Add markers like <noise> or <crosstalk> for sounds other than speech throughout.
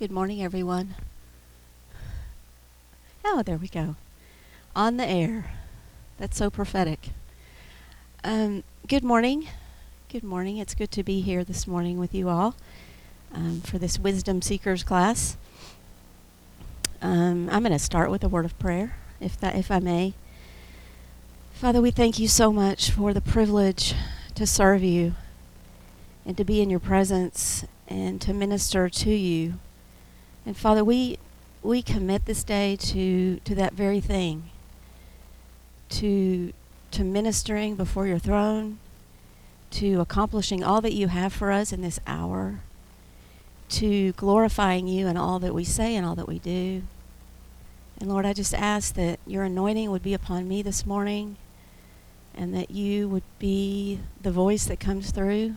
Good morning, everyone. Oh, there we go. On the air. That's so prophetic. Um, good morning. Good morning. It's good to be here this morning with you all um, for this Wisdom Seekers class. Um, I'm going to start with a word of prayer, if that, if I may. Father, we thank you so much for the privilege to serve you and to be in your presence and to minister to you. And Father, we we commit this day to to that very thing. To to ministering before your throne, to accomplishing all that you have for us in this hour, to glorifying you in all that we say and all that we do. And Lord, I just ask that your anointing would be upon me this morning and that you would be the voice that comes through.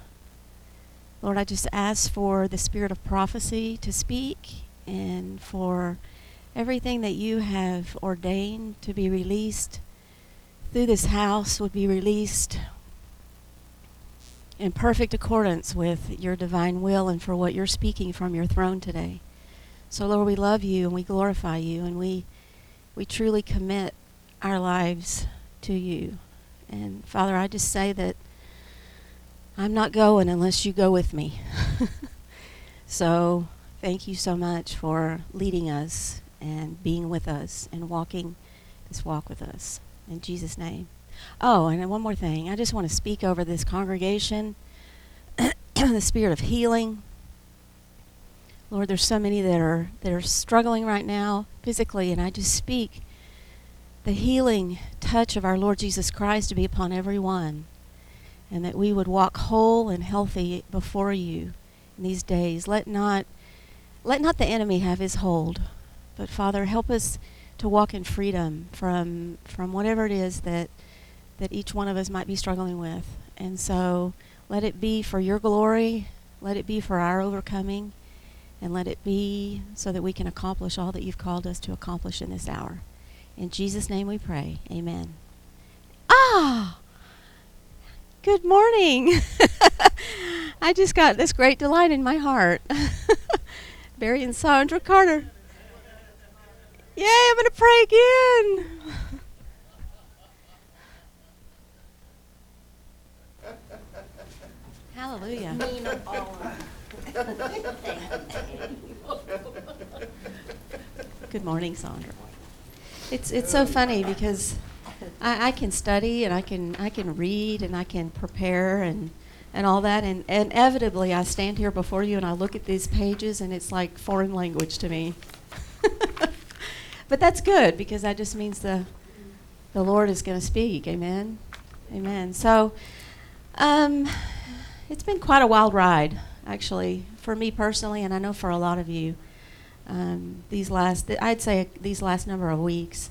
Lord, I just ask for the spirit of prophecy to speak and for everything that you have ordained to be released through this house would be released in perfect accordance with your divine will and for what you're speaking from your throne today. So Lord, we love you and we glorify you and we we truly commit our lives to you. And Father, I just say that I'm not going unless you go with me. <laughs> so thank you so much for leading us and being with us and walking this walk with us. In Jesus' name. Oh, and one more thing. I just want to speak over this congregation <clears throat> the spirit of healing. Lord, there's so many that are that are struggling right now physically, and I just speak the healing touch of our Lord Jesus Christ to be upon everyone, and that we would walk whole and healthy before you in these days. Let not let not the enemy have his hold, but Father, help us to walk in freedom from from whatever it is that that each one of us might be struggling with. And so let it be for your glory, let it be for our overcoming, and let it be so that we can accomplish all that you've called us to accomplish in this hour. In Jesus' name we pray. Amen. Ah! Good morning. <laughs> I just got this great delight in my heart. <laughs> Barry and Sandra Carter. Yay, I'm going to pray again. <laughs> Hallelujah. Good morning, Sandra. It's it's so funny because I, I can study and I can I can read and I can prepare and and all that and, inevitably I stand here before you and I look at these pages and it's like foreign language to me. <laughs> but that's good because that just means the the Lord is going to speak. Amen. Amen. So um, it's been quite a wild ride, actually, for me personally, and I know for a lot of you. Um, these last, I'd say, these last number of weeks.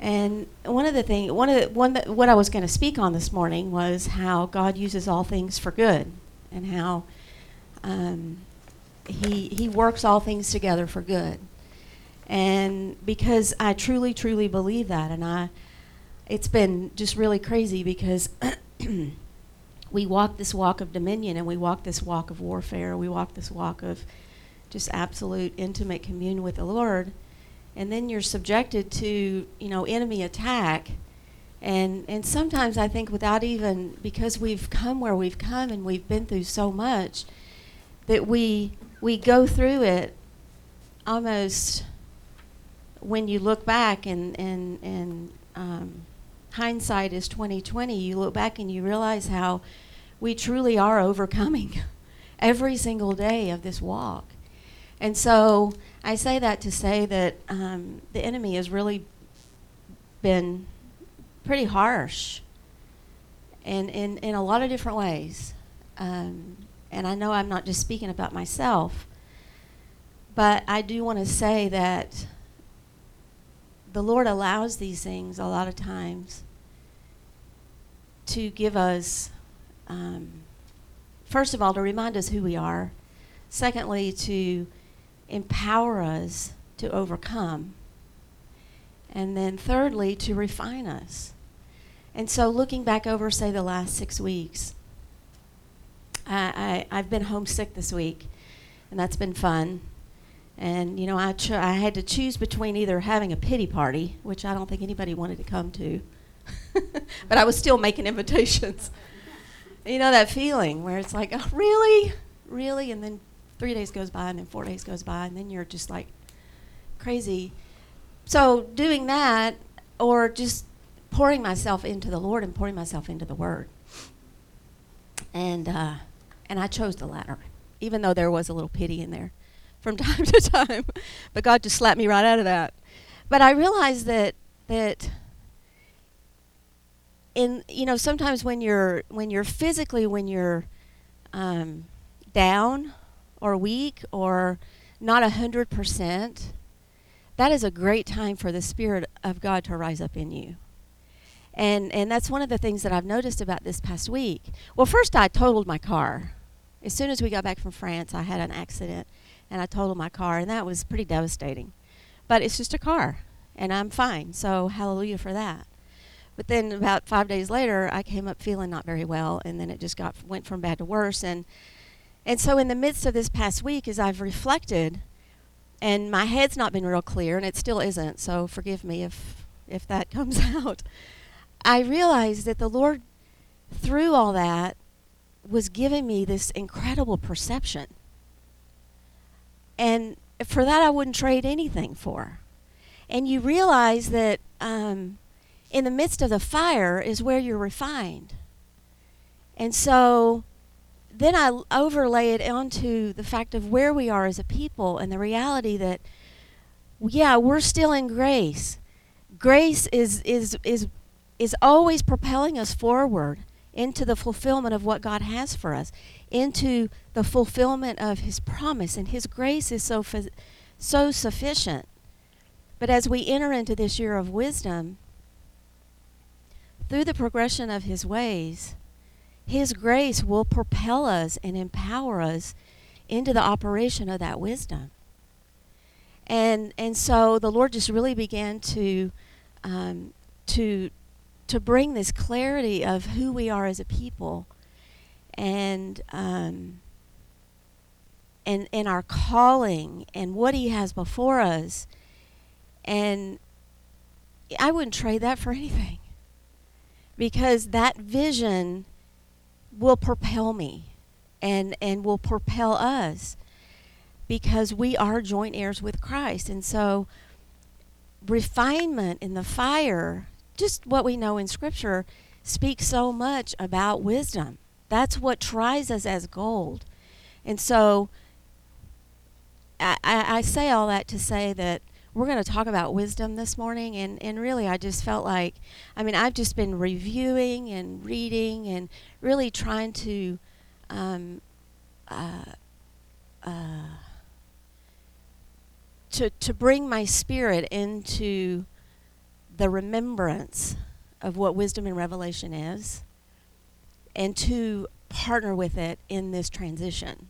And one of the thing, one of the, one that, what I was going to speak on this morning was how God uses all things for good, and how um, he he works all things together for good. And because I truly, truly believe that, and I, it's been just really crazy because <clears throat> we walk this walk of dominion and we walk this walk of warfare. We walk this walk of just absolute intimate communion with the Lord. And then you're subjected to, you know, enemy attack. And and sometimes I think without even because we've come where we've come and we've been through so much that we we go through it almost when you look back and and and um, hindsight is 2020 you look back and you realize how we truly are overcoming <laughs> every single day of this walk and so i say that to say that um, the enemy has really been pretty harsh and in, in a lot of different ways um, and i know i'm not just speaking about myself but i do want to say that the lord allows these things a lot of times to give us, um, first of all, to remind us who we are. Secondly, to empower us to overcome. And then thirdly, to refine us. And so, looking back over, say, the last six weeks, I, I, I've been homesick this week, and that's been fun. And you know, I cho- I had to choose between either having a pity party, which I don't think anybody wanted to come to, <laughs> but I was still making invitations. <laughs> you know that feeling where it's like, oh, really, really, and then three days goes by, and then four days goes by, and then you're just like crazy. So doing that, or just pouring myself into the Lord and pouring myself into the Word. And uh, and I chose the latter, even though there was a little pity in there from <laughs> time to time. but God just slapped me right out of that. But I realized that that in you know sometimes when you're when you're physically when you're um, down or weak or not a hundred percent, that is a great time for the Spirit of God to rise up in you. And and that's one of the things that I've noticed about this past week. Well, first I totaled my car. As soon as we got back from France, I had an accident and I totaled my car, and that was pretty devastating. But it's just a car, and I'm fine. So hallelujah for that. But then about five days later, I came up feeling not very well, and then it just got went from bad to worse. And and so in the midst of this past week, as I've reflected, and my head's not been real clear, and it still isn't. So forgive me if if that <laughs> comes out. I realized that the Lord, through all that, was giving me this incredible perception and for that, I wouldn't trade anything for. And you realize that um, in the midst of the fire is where you're refined. And so then I overlay it onto the fact of where we are as a people and the reality that, yeah, we're still in grace. Grace is, is, is, is always propelling us forward into the fulfillment of what God has for us into the fulfillment of his promise and his grace is so so sufficient but as we enter into this year of wisdom through the progression of his ways his grace will propel us and empower us into the operation of that wisdom. And and so the lord just really began to um, to to bring this clarity of who we are as a people and um, and and our calling and what he has before us. And I wouldn't trade that for anything <laughs> because that vision will propel me and and will propel us because we are joint heirs with Christ and so refinement in the fire just what we know in scripture speaks so much about wisdom that's what tries us as gold. And so I, I, I say all that to say that we're going to talk about wisdom this morning and, and really i just felt like i mean i've just been reviewing and reading and really trying to um, uh, uh, to, to bring my spirit into the remembrance of what wisdom and revelation is and to partner with it in this transition.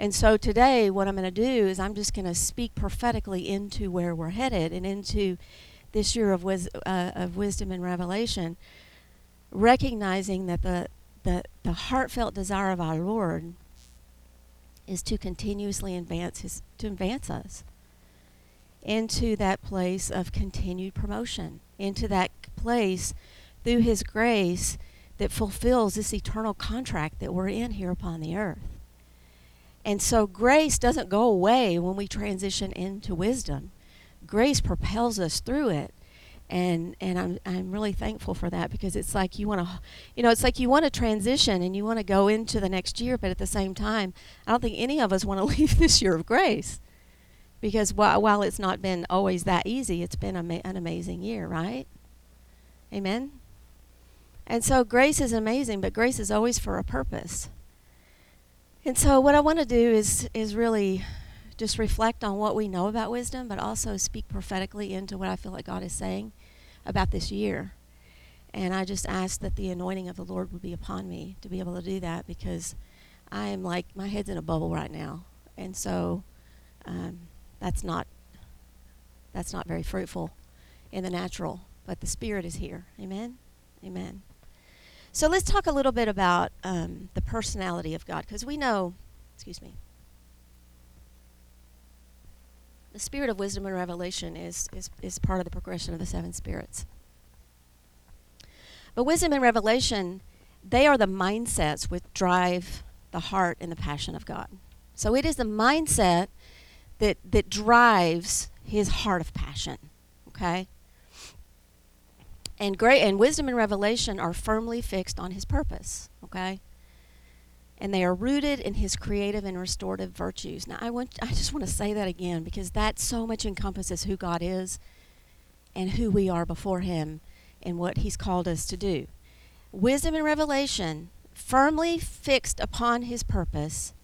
And so today, what I'm going to do is I'm just going to speak prophetically into where we're headed and into this year of, wis- uh, of wisdom and revelation, recognizing that the, the, the heartfelt desire of our Lord is to continuously advance his, to advance us into that place of continued promotion, into that place through his grace that fulfills this eternal contract that we're in here upon the earth. And so grace doesn't go away when we transition into wisdom. Grace propels us through it. And and I'm I'm really thankful for that because it's like you want to you know, it's like you want to transition and you want to go into the next year, but at the same time, I don't think any of us want to <laughs> leave this year of grace. Because while, while it's not been always that easy, it's been ama- an amazing year, right? Amen. And so grace is amazing, but grace is always for a purpose. And so what I want to do is is really just reflect on what we know about wisdom, but also speak prophetically into what I feel like God is saying about this year. And I just ask that the anointing of the Lord would be upon me to be able to do that because I am like my head's in a bubble right now, and so um, that's not that's not very fruitful in the natural. But the Spirit is here. Amen. Amen. So let's talk a little bit about um, the personality of God, because we know, excuse me. The spirit of wisdom and revelation is, is, is part of the progression of the seven spirits. But wisdom and revelation, they are the mindsets which drive the heart and the passion of God. So it is the mindset that that drives his heart of passion. Okay? And great and wisdom and revelation are firmly fixed on his purpose. Okay? And they are rooted in his creative and restorative virtues. Now I want I just want to say that again because that so much encompasses who God is and who we are before him and what he's called us to do. Wisdom and revelation firmly fixed upon his purpose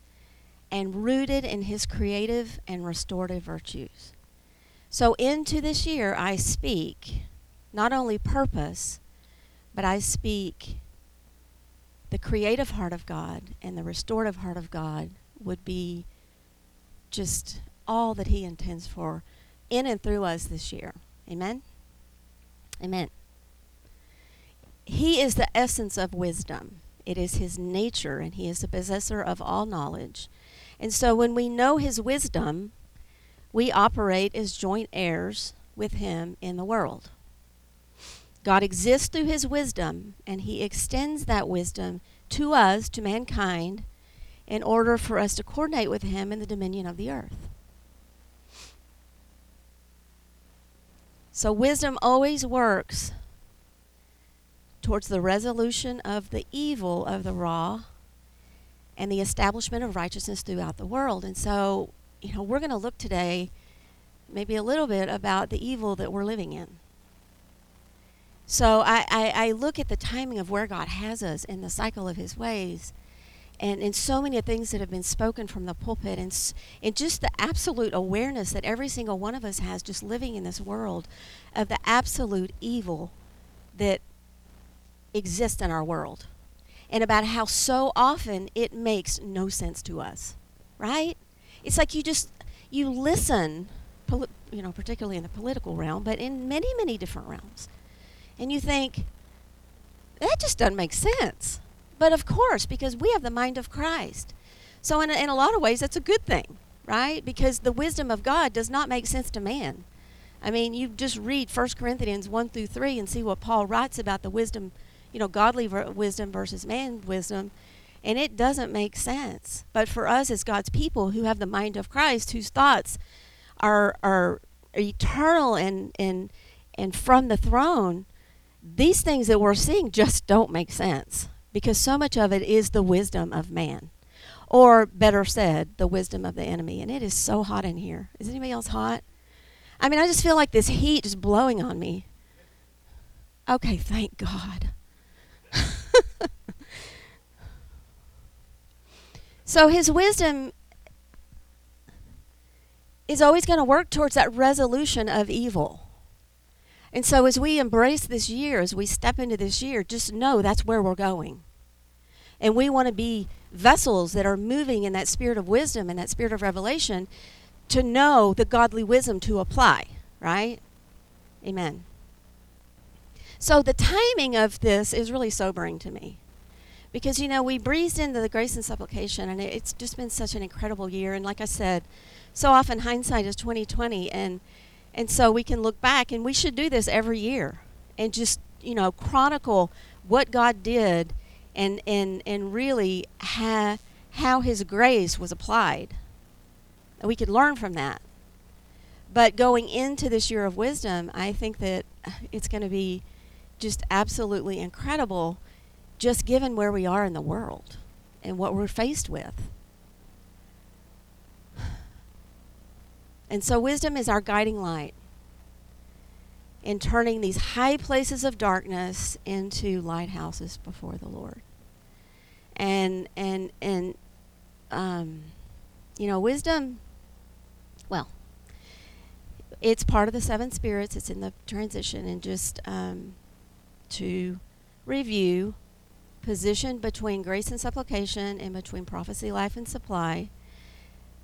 and rooted in his creative and restorative virtues. So, into this year, I speak not only purpose, but I speak the creative heart of God and the restorative heart of God would be just all that He intends for in and through us this year. Amen? Amen. He is the essence of wisdom. It is his nature, and he is the possessor of all knowledge. And so when we know his wisdom, we operate as joint heirs with him in the world. God exists through his wisdom, and he extends that wisdom to us, to mankind, in order for us to coordinate with him in the dominion of the earth. So wisdom always works towards the resolution of the evil of the raw and the establishment of righteousness throughout the world. And so, you know, we're going to look today maybe a little bit about the evil that we're living in. So I, I, I look at the timing of where God has us in the cycle of his ways and in so many things that have been spoken from the pulpit and, and just the absolute awareness that every single one of us has just living in this world of the absolute evil that exists in our world and about how so often it makes no sense to us, right? It's like you just you listen, you know, particularly in the political realm, but in many many different realms, and you think that just doesn't make sense. But of course, because we have the mind of Christ, so in a, in a lot of ways that's a good thing, right? Because the wisdom of God does not make sense to man. I mean, you just read 1 Corinthians 1 through 3 and see what Paul writes about the wisdom you know, godly ver- wisdom versus man wisdom. And it doesn't make sense. But for us as God's people who have the mind of Christ, whose thoughts are, are eternal and, and, and from the throne, these things that we're seeing just don't make sense because so much of it is the wisdom of man. Or better said, the wisdom of the enemy. And it is so hot in here. Is anybody else hot? I mean, I just feel like this heat is blowing on me. Okay, thank God. <laughs> so his wisdom is always going to work towards that resolution of evil. And so as we embrace this year, as we step into this year, just know that's where we're going. And we want to be vessels that are moving in that spirit of wisdom and that spirit of revelation to know the godly wisdom to apply, right? Amen. So the timing of this is really sobering to me. Because, you know, we breezed into the grace and supplication, and it's just been such an incredible year. And like I said, so often hindsight is 2020, and and so we can look back, and we should do this every year, and just you know chronicle what God did, and and and really ha- how His grace was applied. And we could learn from that. But going into this year of wisdom, I think that it's going to be just absolutely incredible just given where we are in the world and what we're faced with. And so, wisdom is our guiding light in turning these high places of darkness into lighthouses before the Lord. And, and, and, um, you know, wisdom, well, it's part of the seven spirits, it's in the transition, and just, um, to review position between grace and supplication and between prophecy, life, and supply.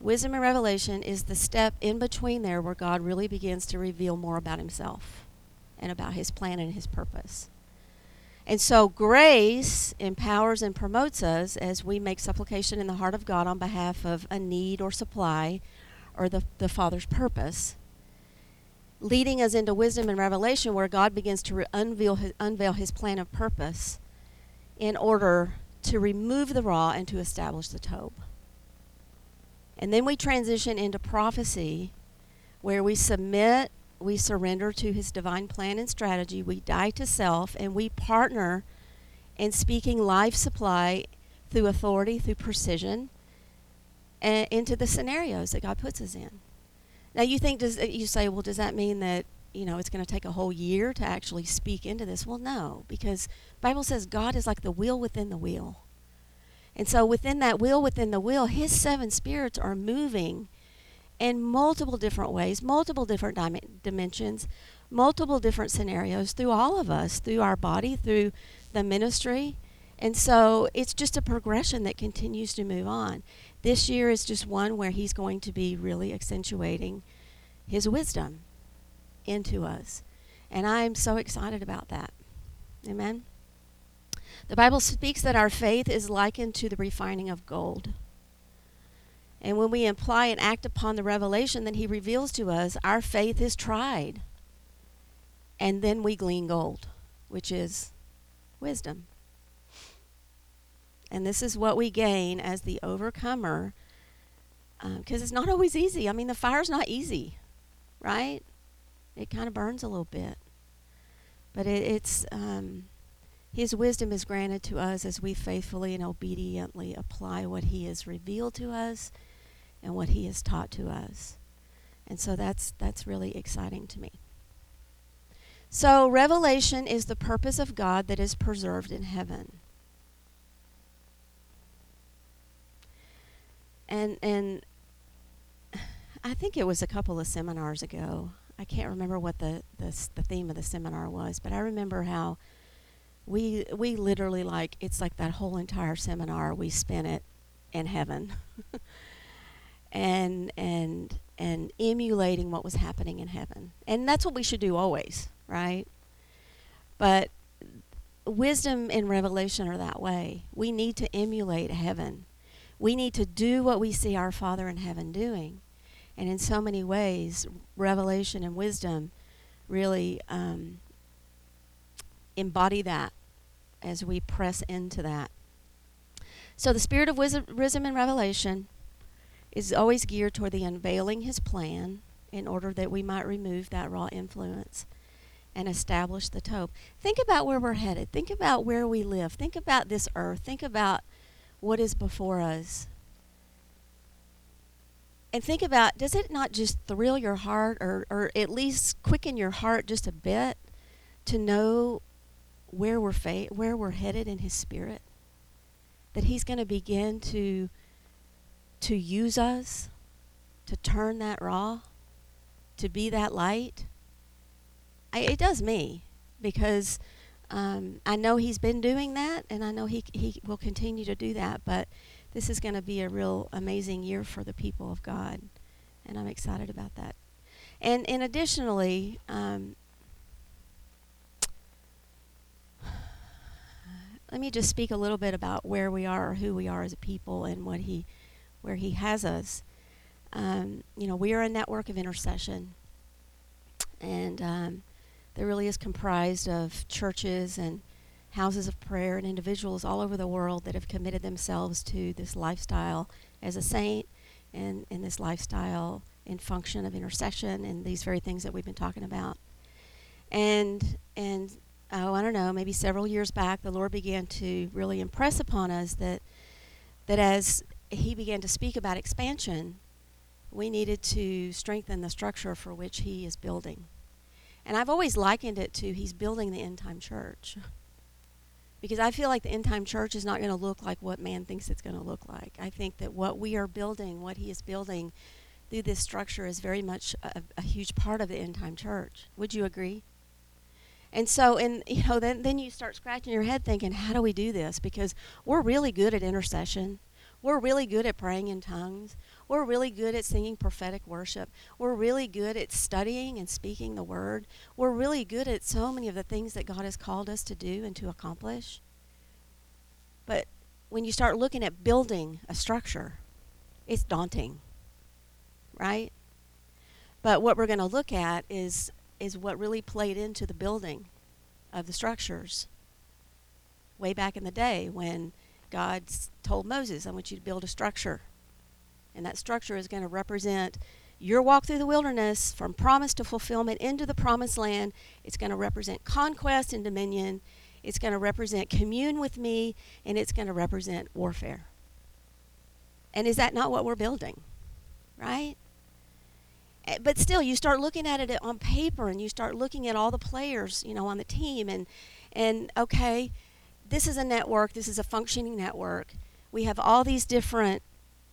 Wisdom and revelation is the step in between there where God really begins to reveal more about himself and about his plan and his purpose. And so grace empowers and promotes us as we make supplication in the heart of God on behalf of a need or supply or the, the Father's purpose, leading us into wisdom and revelation where God begins to re- unveil, his, unveil his plan of purpose in order to remove the raw and to establish the tob. And then we transition into prophecy where we submit, we surrender to his divine plan and strategy, we die to self, and we partner in speaking life supply through authority, through precision, and into the scenarios that God puts us in. Now you think does you say, well, does that mean that you know it's going to take a whole year to actually speak into this? Well, no, because Bible says God is like the wheel within the wheel. And so within that wheel within the wheel, his seven spirits are moving in multiple different ways, multiple different dim- dimensions, multiple different scenarios through all of us, through our body, through the ministry. And so it's just a progression that continues to move on. This year is just one where he's going to be really accentuating his wisdom into us. And I'm so excited about that. Amen. The Bible speaks that our faith is likened to the refining of gold. And when we imply and act upon the revelation that he reveals to us, our faith is tried. And then we glean gold, which is wisdom. And this is what we gain as the overcomer. Because um, it's not always easy. I mean, the fire's not easy, right? It kind of burns a little bit. But it, it's um, His wisdom is granted to us as we faithfully and obediently apply what He has revealed to us and what He has taught to us. And so that's that's really exciting to me. So revelation is the purpose of God that is preserved in heaven. and and <sighs> I think it was a couple of seminars ago. I can't remember what the, the the theme of the seminar was, but I remember how we we literally like it's like that whole entire seminar we spent it in heaven. <laughs> and and and emulating what was happening in heaven. And that's what we should do always, right? But wisdom and revelation are that way. We need to emulate heaven we need to do what we see our Father in heaven doing. And in so many ways, revelation and wisdom really um, embody that as we press into that. So the spirit of wisdom and revelation is always geared toward the unveiling his plan in order that we might remove that raw influence and establish the tob. Think about where we're headed. Think about where we live. Think about this earth. Think about what is before us. And think about does it not just thrill your heart or, or at least quicken your heart just a bit to know where we're fa- where we're headed in his spirit? That he's going to begin to to use us to turn that raw, to be that light. I, it does me because um, I know he's been doing that, and I know he he will continue to do that. But this is going to be a real amazing year for the people of God, and I'm excited about that. And and additionally, um, let me just speak a little bit about where we are, or who we are as a people, and what he, where he has us. Um, you know, we are a network of intercession, and um, that really is comprised of churches and houses of prayer and individuals all over the world that have committed themselves to this lifestyle as a saint and in this lifestyle in function of intercession and these very things that we've been talking about. And and oh, I don't know, maybe several years back the Lord began to really impress upon us that that as he began to speak about expansion, we needed to strengthen the structure for which he is building. And I've always likened it to he's building the end time church. because I feel like the end time church is not going to look like what man thinks it's going to look like. I think that what we are building, what he is building through this structure, is very much a, a huge part of the end time church. Would you agree? And so, and you know, then then you start scratching your head thinking, how do we do this? Because we're really good at intercession. We're really good at praying in tongues. We're really good at singing prophetic worship. We're really good at studying and speaking the word. We're really good at so many of the things that God has called us to do and to accomplish. But when you start looking at building a structure, it's daunting, right? But what we're going to look at is is what really played into the building of the structures way back in the day when God told Moses, I want you to build a structure. And that structure is going to represent your walk through the wilderness from promise to fulfillment into the promised land. It's going to represent conquest and dominion. It's going to represent commune with me, and it's going to represent warfare. And is that not what we're building? Right? Eh, but still, you start looking at it on paper and you start looking at all the players, you know, on the team and and okay, this is a network, this is a functioning network. We have all these different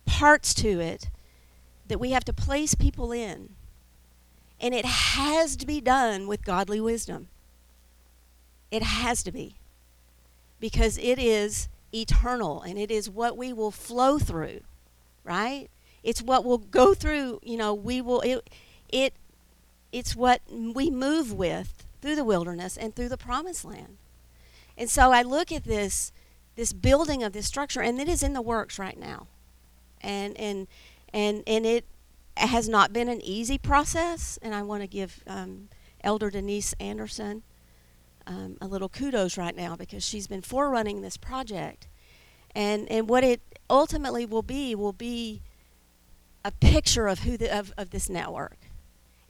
parts to it that we have to place people in. And it has to be done with godly wisdom. It has to be. Because it is eternal and it is what we will flow through, right? It's what we'll go through, you know, we will it it it's what we move with through the wilderness and through the promised land. And so I look at this this building of this structure and it is in the works right now. And and and and it has not been an easy process and I want to give um, Elder Denise Anderson um, a little kudos right now because she's been forerunning this project. And and what it ultimately will be will be a picture of who the, of, of this network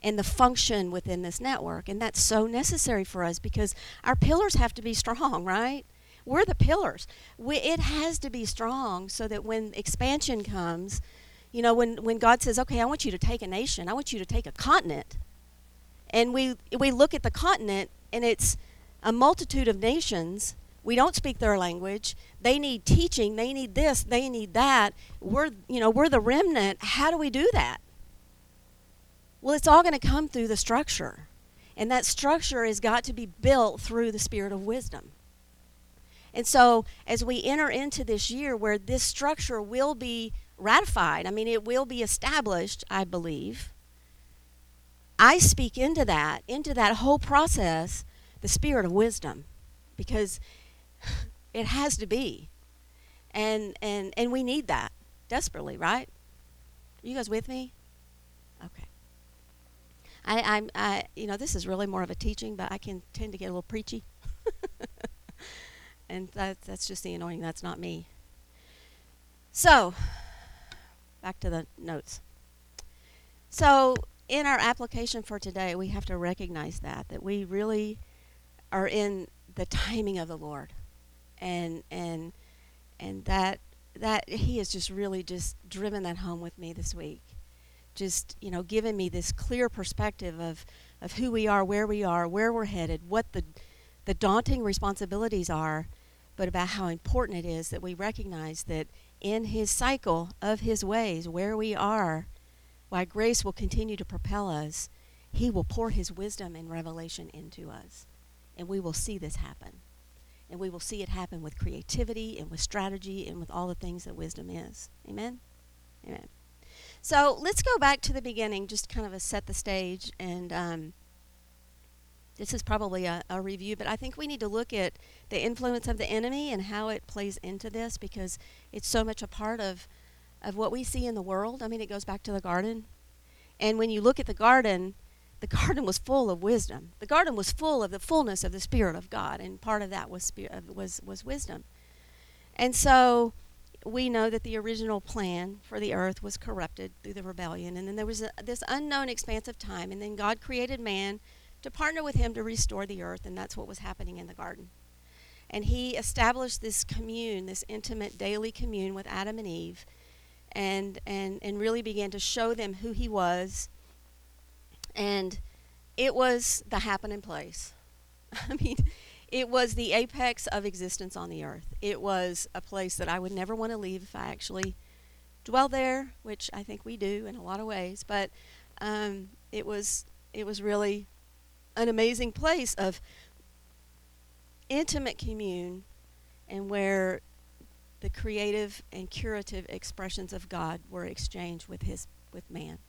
and the function within this network. And that's so necessary for us because our pillars have to be strong, right? We're the pillars. We, it has to be strong so that when expansion comes, you know, when, when God says, okay, I want you to take a nation, I want you to take a continent. And we, we look at the continent and it's a multitude of nations we don't speak their language. They need teaching. They need this. They need that. We're you know we're the remnant. How do we do that? Well it's all going to come through the structure. And that structure has got to be built through the spirit of wisdom. And so as we enter into this year where this structure will be ratified i mean it will be established i believe i speak into that into that whole process the spirit of wisdom. Because it has to be. And and and we need that desperately, right? Are you guys with me? Okay. I, I'm I you know, this is really more of a teaching, but I can tend to get a little preachy. <laughs> and that that's just the anointing, that's not me. So back to the notes. So in our application for today, we have to recognize that that we really are in the timing of the Lord and and and that that he has just really just driven that home with me this week. Just you know given me this clear perspective of of who we are where we are where we're headed what the the daunting responsibilities are but about how important it is that we recognize that in his cycle of his ways where we are why grace will continue to propel us he will pour his wisdom and revelation into us. And we will see this happen and we will see it happen with creativity and with strategy and with all the things that wisdom is. Amen? Amen. So let's go back to the beginning, just kind of a set the stage. And um, this is probably a, a review, but I think we need to look at the influence of the enemy and how it plays into this because it's so much a part of, of what we see in the world. I mean, it goes back to the garden. And when you look at the garden, the garden was full of wisdom. The garden was full of the fullness of the Spirit of God, and part of that was was was wisdom. And so we know that the original plan for the earth was corrupted through the rebellion, and then there was a, this unknown expanse of time, and then God created man to partner with him to restore the earth, and that's what was happening in the garden. And he established this commune, this intimate daily commune with Adam and Eve, and and and really began to show them who he was and it was the happening place. <laughs> I mean, it was the apex of existence on the earth. It was a place that I would never want to leave if I actually dwell there, which I think we do in a lot of ways. But um, it was it was really an amazing place of intimate commune, and where the creative and curative expressions of God were exchanged with his with man.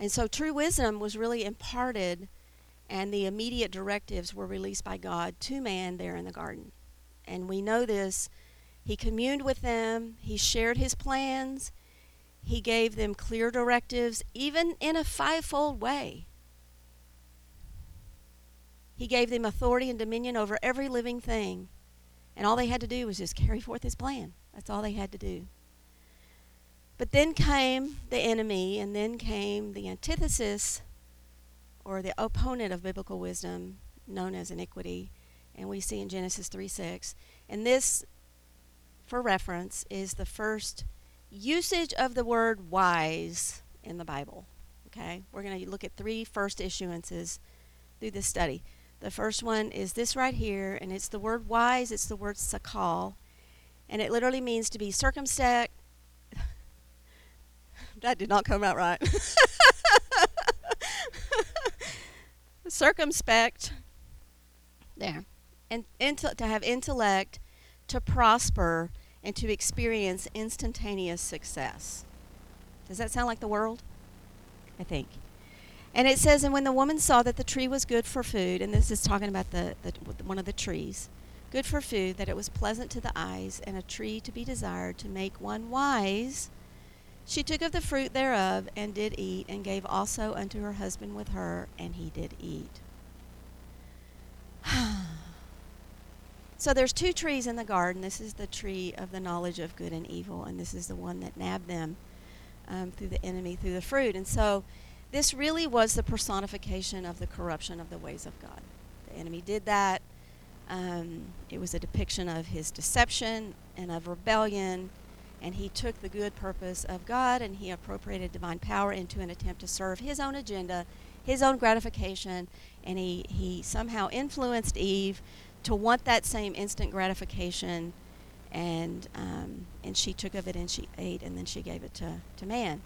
And so true wisdom was really imparted, and the immediate directives were released by God to man there in the garden. And we know this. He communed with them, he shared his plans, He gave them clear directives, even in a fivefold way. He gave them authority and dominion over every living thing. And all they had to do was just <laughs> carry forth his plan. That's all they had to do. But then came the enemy, and then came the antithesis or the opponent of biblical wisdom, known as iniquity. And we see in Genesis 3 6. And this, for reference, is the first usage of the word wise in the Bible. Okay? We're going to look at three first issuances through this study. The first one is this right here, and it's the word wise, it's the word sakal, and it literally means to be circumspect. That did not come out right. <laughs> circumspect, there, and into, to have intellect, to prosper, and to experience instantaneous success. Does that sound like the world? I think. And it says, and when the woman saw that the tree was good for food, and this is talking about the, the one of the trees, good for food, that it was pleasant to the eyes, and a tree to be desired to make one wise, she took of the fruit thereof and did eat, and gave also unto her husband with her, and he did eat. <sighs> so there's two trees in the garden. This is the tree of the knowledge of good and evil, and this is the one that nabbed them um, through the enemy, through the fruit. And so this really was the personification of the corruption of the ways of God. The enemy did that. Um, it was a depiction of his deception and of rebellion. And he took the good purpose of God and he appropriated divine power into an attempt to serve his own agenda, his own gratification. And he, he somehow influenced Eve to want that same instant gratification. And, um, and she took of it and she ate and then she gave it to, to man.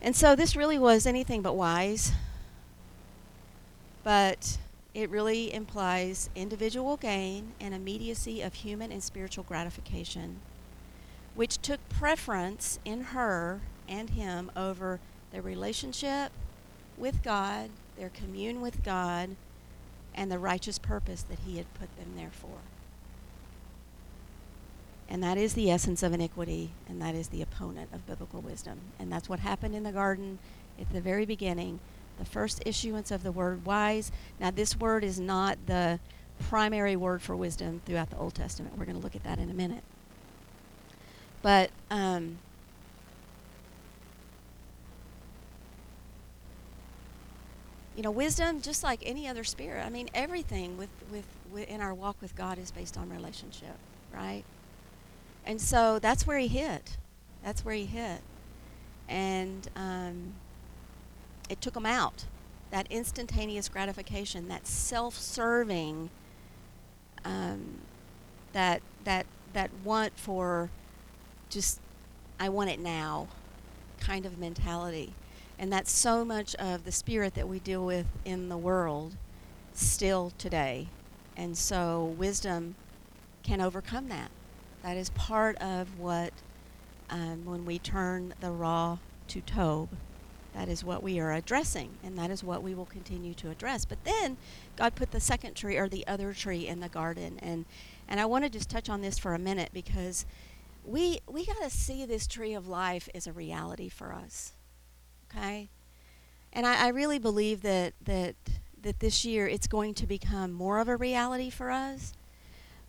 And so this really was anything but wise. But it really implies individual gain and immediacy of human and spiritual gratification, which took preference in her and him over their relationship with God, their commune with God, and the righteous purpose that He had put them there for. And that is the essence of iniquity, and that is the opponent of biblical wisdom. And that's what happened in the garden at the very beginning. The first issuance of the word wise. Now, this word is not the primary word for wisdom throughout the Old Testament. We're going to look at that in a minute. But um, you know, wisdom, just like any other spirit. I mean, everything with, with, with in our walk with God is based on relationship, right? And so that's where he hit. That's where he hit. And um, it took him out. That instantaneous gratification, that self-serving, um, that that that want for just I want it now kind of mentality. And that's so much of the spirit that we deal with in the world still today. And so wisdom can overcome that. That is part of what, um, when we turn the raw to tob, that is what we are addressing, and that is what we will continue to address. But then God put the second tree or the other tree in the garden, and and I want to just touch on this for a minute because we we got to see this tree of life as a reality for us, okay? And I, I really believe that that that this year it's going to become more of a reality for us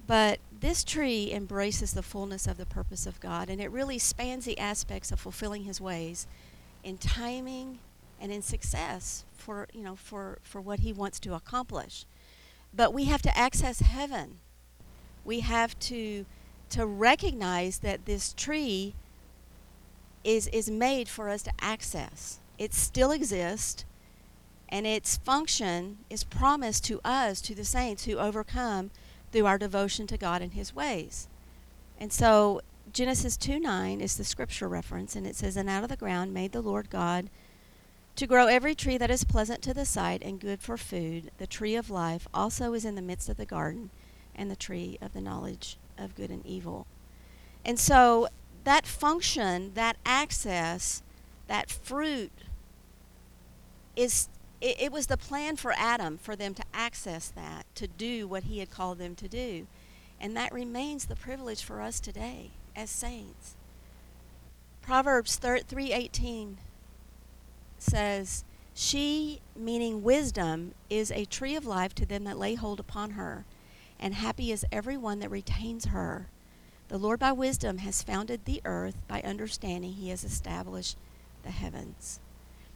but this tree embraces the fullness of the purpose of God, and it really spans the aspects of fulfilling His ways in timing and in success for you know for for what He wants to accomplish. But we have to access heaven. We have to to recognize that this tree is is made for us to access. It still exists and its function is promised to us to the saints who overcome through our devotion to God and His ways. And so Genesis 2 9 is the scripture reference, and it says, And out of the ground made the Lord God to grow every tree that is pleasant to the sight and good for food. The tree of life also is in the midst of the garden, and the tree of the knowledge of good and evil. And so that function, that access, that fruit is it, it was the plan for Adam for them to access that, to do what he had called them to do. And that remains the privilege for us today as saints. Proverbs thir- 3:18 says, "She, meaning wisdom, is a tree of life to them that lay hold upon her, and happy is every one that retains her. The Lord by wisdom has founded the earth; by understanding he has established the heavens."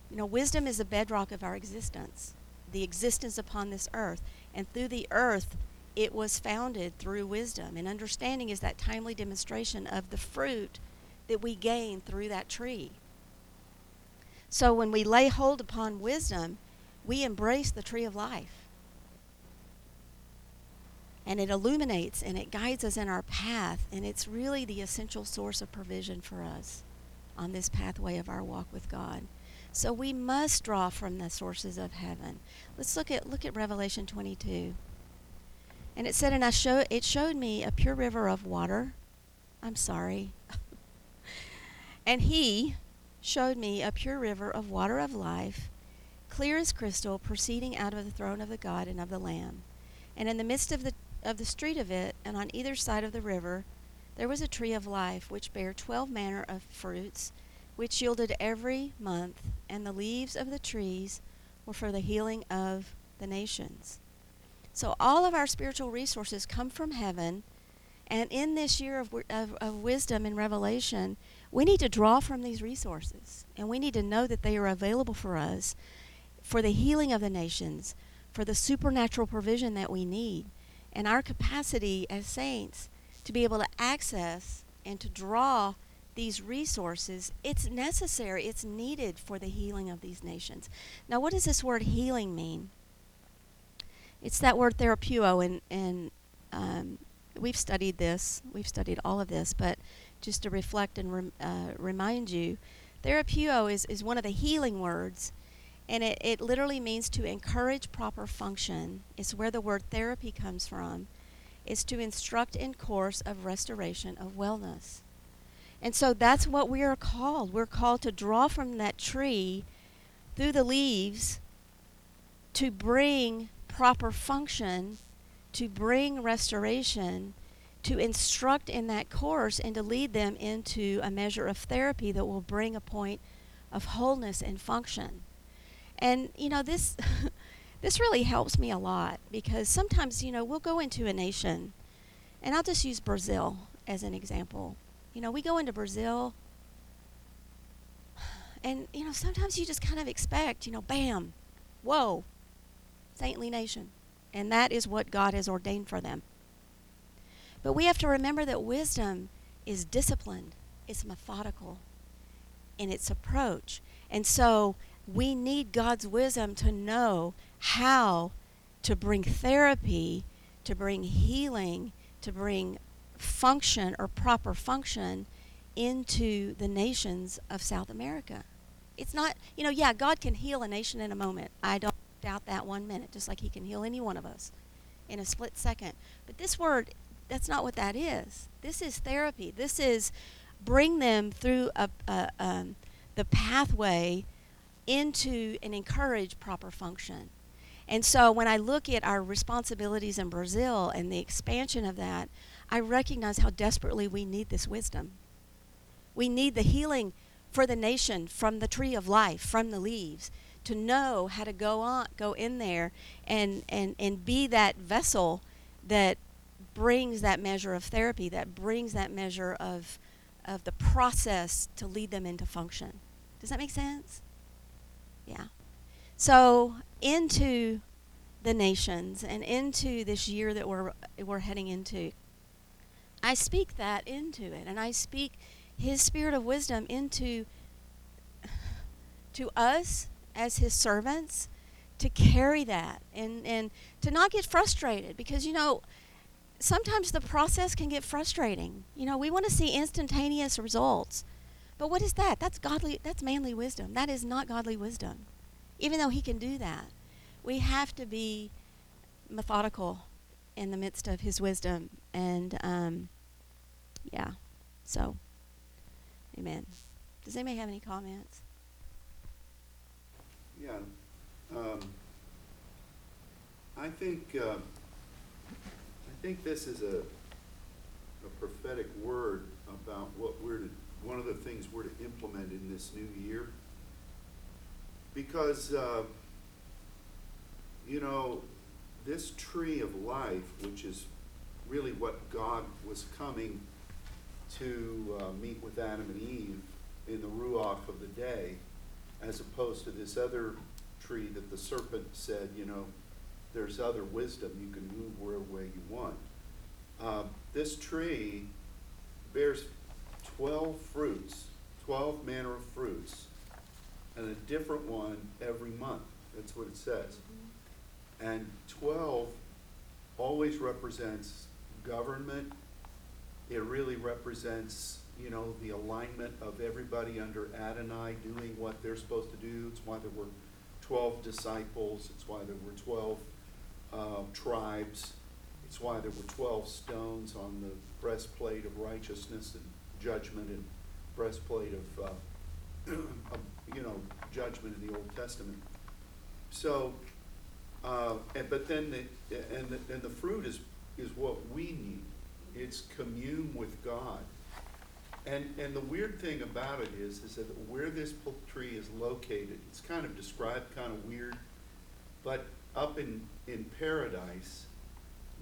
You know, wisdom is the bedrock of our existence, the existence upon this earth, and through the earth it was founded through wisdom. And understanding is that timely demonstration of the fruit that we gain through that tree. So when we lay hold upon wisdom, we embrace the tree of life. And it illuminates and it guides us in our path, and it's really the essential source of provision for us on this pathway of our walk with God. So we must draw from the sources of heaven. Let's look at look at Revelation 22. And it said, and I show it showed me a pure river of water. I'm sorry. <laughs> and he showed me a pure river of water of life, clear as crystal, proceeding out of the throne of the God and of the Lamb. And in the midst of the of the street of it, and on either side of the river, there was a tree of life, which bare twelve manner of fruits, which yielded every month, and the leaves of the trees were for the healing of the nations. So all of our spiritual resources come from heaven, and in this year of, of, of wisdom and revelation, we need to draw from these resources, and we need to know that they are available for us for the healing of the nations, for the supernatural provision that we need and our capacity as saints to be able to access and to draw these resources, it's necessary, it's needed for the healing of these nations. Now, what does this word healing mean? It's that word therapeuo, and, and um, we've studied this, we've studied all of this, but just to reflect and rem, uh, remind you, therapeuo is, is one of the healing words and it, it literally means to encourage proper function. It's where the word therapy comes from. It's to instruct in course of restoration of wellness. And so that's what we are called. We're called to draw from that tree through the leaves to bring proper function, to bring restoration, to instruct in that course, and to lead them into a measure of therapy that will bring a point of wholeness and function. And you know this <laughs> this really helps me a lot because sometimes you know we'll go into a nation, and I'll just use Brazil as an example. You know we go into Brazil, <sighs> and you know sometimes you just kind of expect you know bam, whoa, saintly nation, and that is what God has ordained for them. But we have to remember that wisdom is disciplined, it's methodical in its approach. And so we need God's wisdom to know how to bring therapy, to bring healing, to bring function or proper function into the nations of South America. It's not, you know, yeah, God can heal a nation in a moment. I don't doubt that one minute, just like He can heal any one of us in a split second. But this word, that's not what that is. This is therapy. This is bring them through a, a um, the pathway into and encourage proper function. And so when I look at our responsibilities in Brazil and the expansion of that, I recognize how desperately we need this wisdom. We need the healing for the nation from the tree of life, from the leaves, to know how to go on, go in there and, and, and be that vessel that brings that measure of therapy, that brings that measure of, of the process to lead them into function. Does that make sense? Yeah. So into the nations and into this year that we're we're heading into. I speak that into it and I speak his spirit of wisdom into to us as his servants to carry that and and to not get frustrated because you know sometimes the process can get frustrating. You know, we want to see instantaneous results. But what is that? That's godly that's manly wisdom. That is not godly wisdom. Even though he can do that, we have to be methodical in the midst of his wisdom and um, yeah. So amen. Does anybody have any comments? Yeah, um, I think, uh, I think this is a, a prophetic word about what we're to one of the things we're to implement in this new year. Because, uh, you know, this tree of life, which is really what God was coming to uh, meet with Adam and Eve in the Ruach of the day, as opposed to this other tree that the serpent said, you know, there's other wisdom, you can move wherever way you want. Uh, this tree bears 12 fruits, 12 manner of fruits, and a different one every month. That's what it says. And 12 always represents government. It really represents, you know, the alignment of everybody under Adonai doing what they're supposed to do. It's why there were 12 disciples. It's why there were 12 uh, tribes. It's why there were 12 stones on the breastplate of righteousness and judgment and breastplate of, uh, <clears throat> of, you know, judgment in the Old Testament. So, uh, and, but then the, and the, and the fruit is, is what we need. It's commune with God. And, and the weird thing about it is, is that where this tree is located, it's kind of described kind of weird, but up in, in paradise,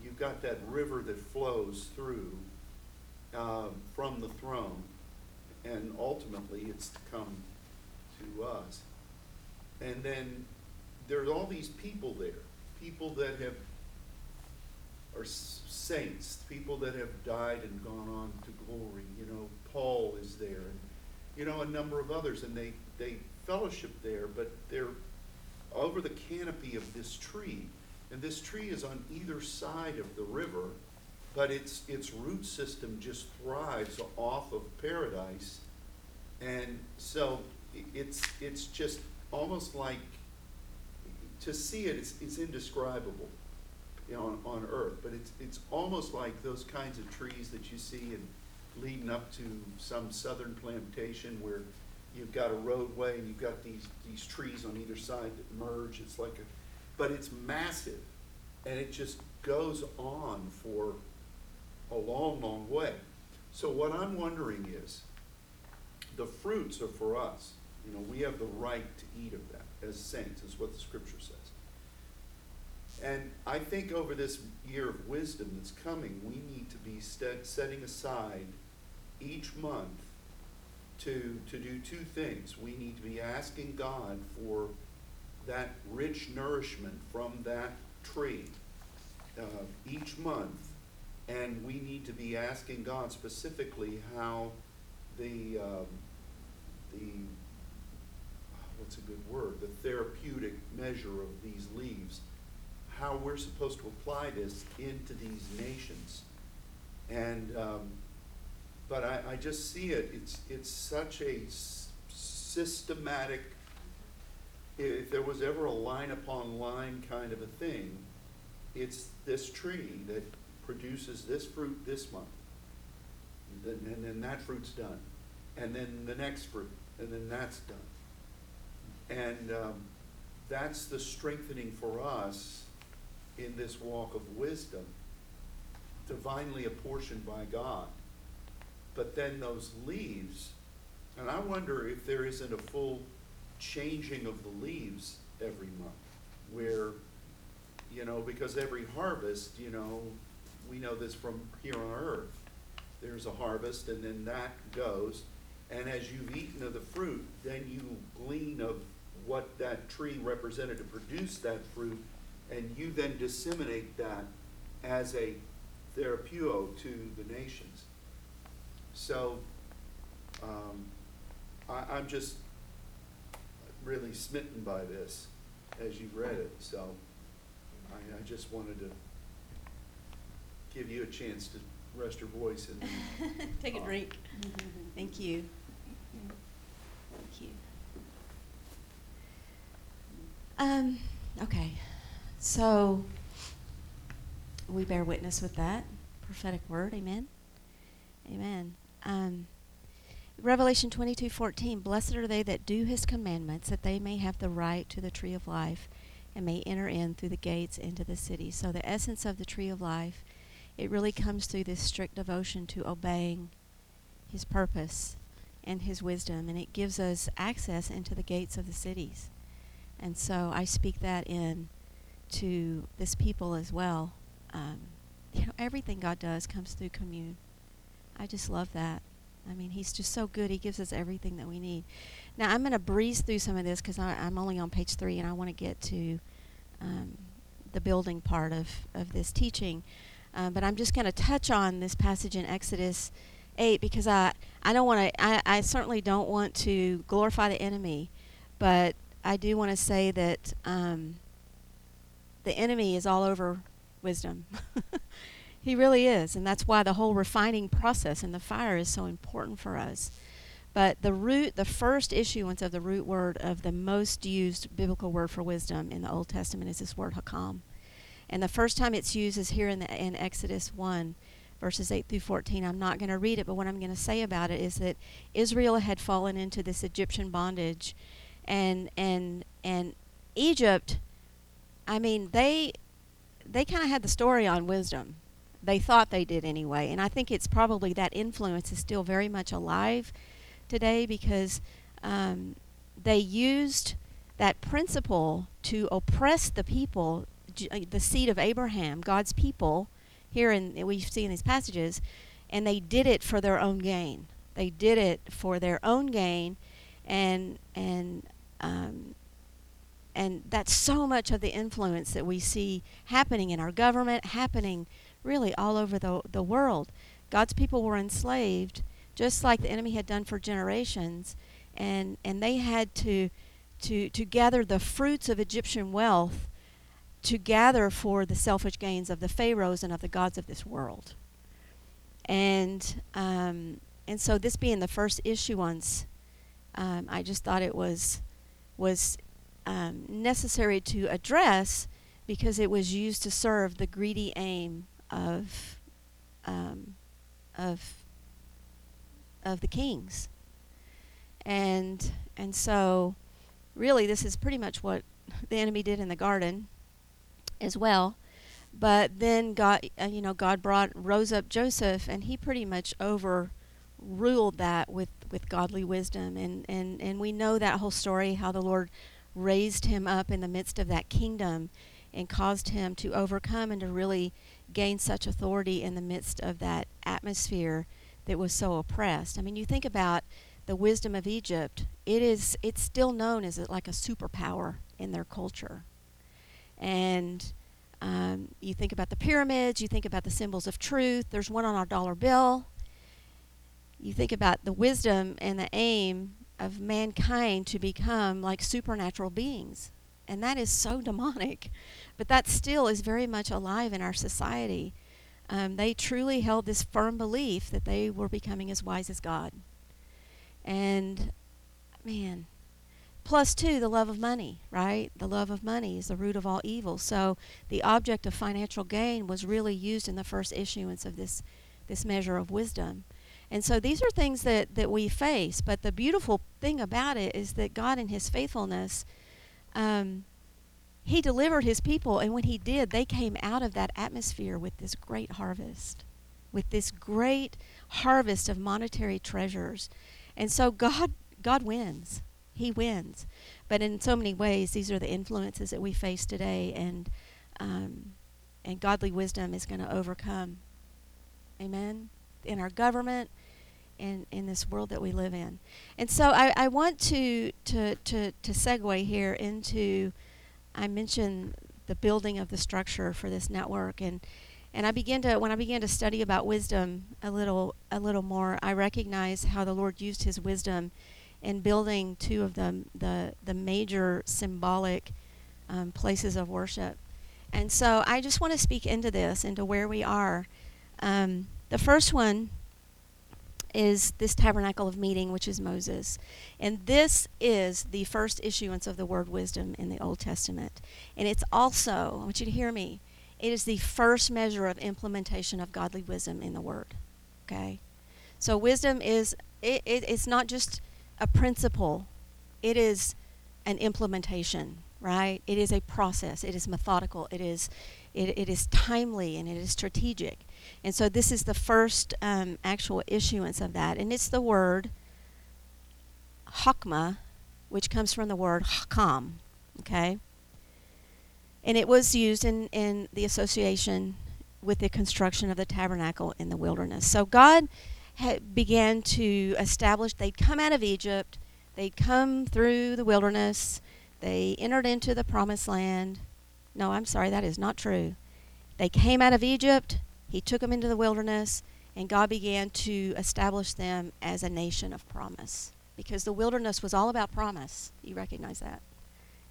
you've got that river that flows through um, from the throne, and ultimately it's to come to us. And then there's all these people there, people that have are saints, people that have died and gone on to glory. You know, Paul is there, and you know a number of others, and they they fellowship there, but they're over the canopy of this tree, and this tree is on either side of the river, but its its root system just thrives off of paradise, and so it's it's just almost like to see it, it's, it's indescribable you know, on, on earth, but it's, it's almost like those kinds of trees that you see in, leading up to some southern plantation where you've got a roadway and you've got these, these trees on either side that merge, it's like a, but it's massive, and it just goes on for a long, long way. So what I'm wondering is, the fruits are for us, you know, we have the right to eat of that as saints, is what the scripture says. And I think over this year of wisdom that's coming, we need to be set, setting aside each month to, to do two things. We need to be asking God for that rich nourishment from that tree uh, each month. And we need to be asking God specifically how the, um, the, what's a good word, the therapeutic measure of these leaves how we're supposed to apply this into these nations. And, um, but I, I just see it, it's, it's such a s- systematic, if there was ever a line upon line kind of a thing, it's this tree that produces this fruit this month. And then, and then that fruit's done. And then the next fruit, and then that's done. And, um, that's the strengthening for us in this walk of wisdom, divinely apportioned by God. But then those leaves, and I wonder if there isn't a full changing of the leaves every month, where, you know, because every harvest, you know, we know this from here on earth. There's a harvest, and then that goes, and as you've eaten of the fruit, then you glean of what that tree represented to produce that fruit, and you then disseminate that as a therapeuo to the nations. So, um, I, I'm just really smitten by this as you've read it, so I, I just wanted to give you a chance to rest your voice and <laughs> Take a Uh, drink. <laughs> Thank you. Thank you. Um, okay, so we bear witness with that prophetic word, amen? Amen. Um, Revelation twenty-two fourteen, blessed are they that do his commandments, that they may have the right to the tree of life and may enter in through the gates into the city. So the essence of the tree of life, it really comes through this strict devotion to obeying his purpose and his wisdom, and it gives us access into the gates of the cities. And so I speak that in to this people as well. Um, you know, everything God does comes through commune. I just love that. I mean, He's just so good. He gives us everything that we need. Now, I'm going to breeze through some of this because I'm only on page three and I want to get to um, the building part of, of this teaching. Um, but I'm just going to touch on this passage in Exodus 8 because I, I don't want to, I, I certainly don't want to glorify the enemy, but I do want to say that um, the enemy is all over wisdom. <laughs> he really is. And that's why the whole refining process and the fire is so important for us. But the root, the first issuance of the root word of the most used biblical word for wisdom in the Old Testament is this word hakam. And the first time it's used is here in, the, in Exodus 1, verses 8 through 14. I'm not going to read it, but what I'm going to say about it is that Israel had fallen into this Egyptian bondage. And, and, and Egypt, I mean, they, they kind of had the story on wisdom. They thought they did anyway. And I think it's probably that influence is still very much alive today because um, they used that principle to oppress the people the seed of Abraham, God's people, here in we see in these passages, and they did it for their own gain. They did it for their own gain, and and um, and that's so much of the influence that we see happening in our government, happening really all over the the world. God's people were enslaved, just like the enemy had done for generations, and and they had to to to gather the fruits of Egyptian wealth to gather for the selfish gains of the pharaohs and of the gods of this world. And um, and so this being the first issuance, um, I just thought it was was um, necessary to address because it was used to serve the greedy aim of um, of of the kings. And and so really this is pretty much what the enemy did in the garden as well. But then God, uh, you know, God brought rose up Joseph, and he pretty much overruled that with with godly wisdom, and and and we know that whole story how the Lord raised him up in the midst of that kingdom, and caused him to overcome and to really gain such authority in the midst of that atmosphere that was so oppressed. I mean, you think about the wisdom of Egypt; it is it's still known as like a superpower in their culture. And um, you think about the pyramids, you think about the symbols of truth. There's one on our dollar bill. You think about the wisdom and the aim of mankind to become like supernatural beings. And that is so <laughs> demonic. But that still is very much alive in our society. Um, they truly held this firm belief that they were becoming as wise as God. And man, plus two the love of money right? The love of money is the root of all evil. So the object of financial gain was really used in the first issuance of this this measure of wisdom. And so these are things that that we face but the beautiful thing about it is that god in his faithfulness um, he delivered his people and when he did they came out of that atmosphere with this great harvest with this great harvest of monetary treasures. And so god god wins he wins. But in so many ways, these are the influences that we face today, and um, and godly wisdom is going to overcome. Amen. In our government, and in this world that we live in, and so I, I want to to to to segue here into. I mentioned the building of the structure for this network, and and I began to when I began to study about wisdom a little a little more, I recognized how the Lord used His wisdom in building two of the the, the major symbolic um, places of worship. And so I just want to speak into this, into where we are. Um, the first one is this tabernacle of meeting, which is Moses. And this is the first issuance of the word wisdom in the Old Testament. And it's also, I want you to hear me, it is the first measure of implementation of godly wisdom in the word. Okay? So wisdom is, it, it, it's not just a principle, it is an implementation, right? It is a process. It is methodical. It is, it, it is timely and it is strategic. And so this is the first um, actual issuance of that, and it's the word hakma, which comes from the word hakam. Okay? And it was used in, in the association with the construction of the tabernacle in the wilderness. So God had began to establish, they'd come out of Egypt, they'd come through the wilderness, they entered into the promised land. No, I'm sorry, that is not true. They came out of Egypt, He took them into the wilderness, and God began to establish them as a nation of promise. Because the wilderness was all about promise. You recognize that?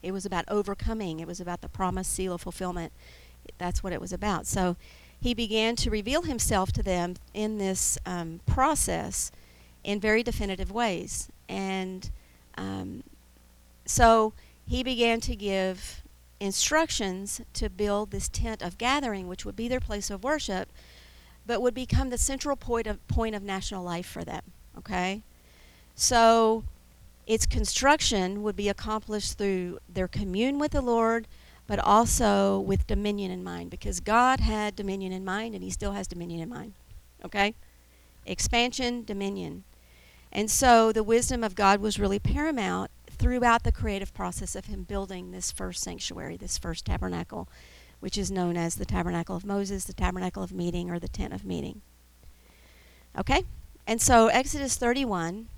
It was about overcoming, it was about the promise, seal of fulfillment. That's what it was about. So he began to reveal himself to them in this um, process in very definitive ways. And um, so he began to give instructions to build this tent of gathering, which would be their place of worship, but would become the central point of, point of national life for them. Okay? So its construction would be accomplished through their commune with the Lord, but also with dominion in mind, because God had dominion in mind and He still has dominion in mind. Okay? Expansion, dominion. And so the wisdom of God was really paramount throughout the creative process of Him building this first sanctuary, this first tabernacle, which is known as the Tabernacle of Moses, the Tabernacle of Meeting, or the Tent of Meeting. Okay? And so Exodus 31,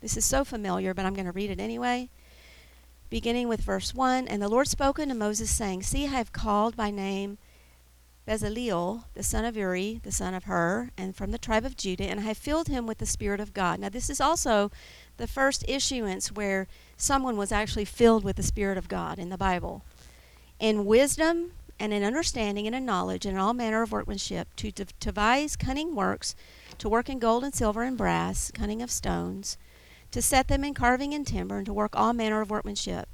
this is so familiar, but I'm going to read it anyway beginning with verse 1 And the Lord spoke unto Moses, saying, See, I have called by name Bezaleel, the son of Uri, the son of Hur, and from the tribe of Judah, and I have filled him with the Spirit of God. Now, this is also the first issuance where someone was actually filled with the Spirit of God in the Bible. In wisdom and in understanding and in knowledge and in all manner of workmanship, to devise cunning works, to work in gold and silver and brass, cunning of stones, to set them in carving and timber, and to work all manner of workmanship.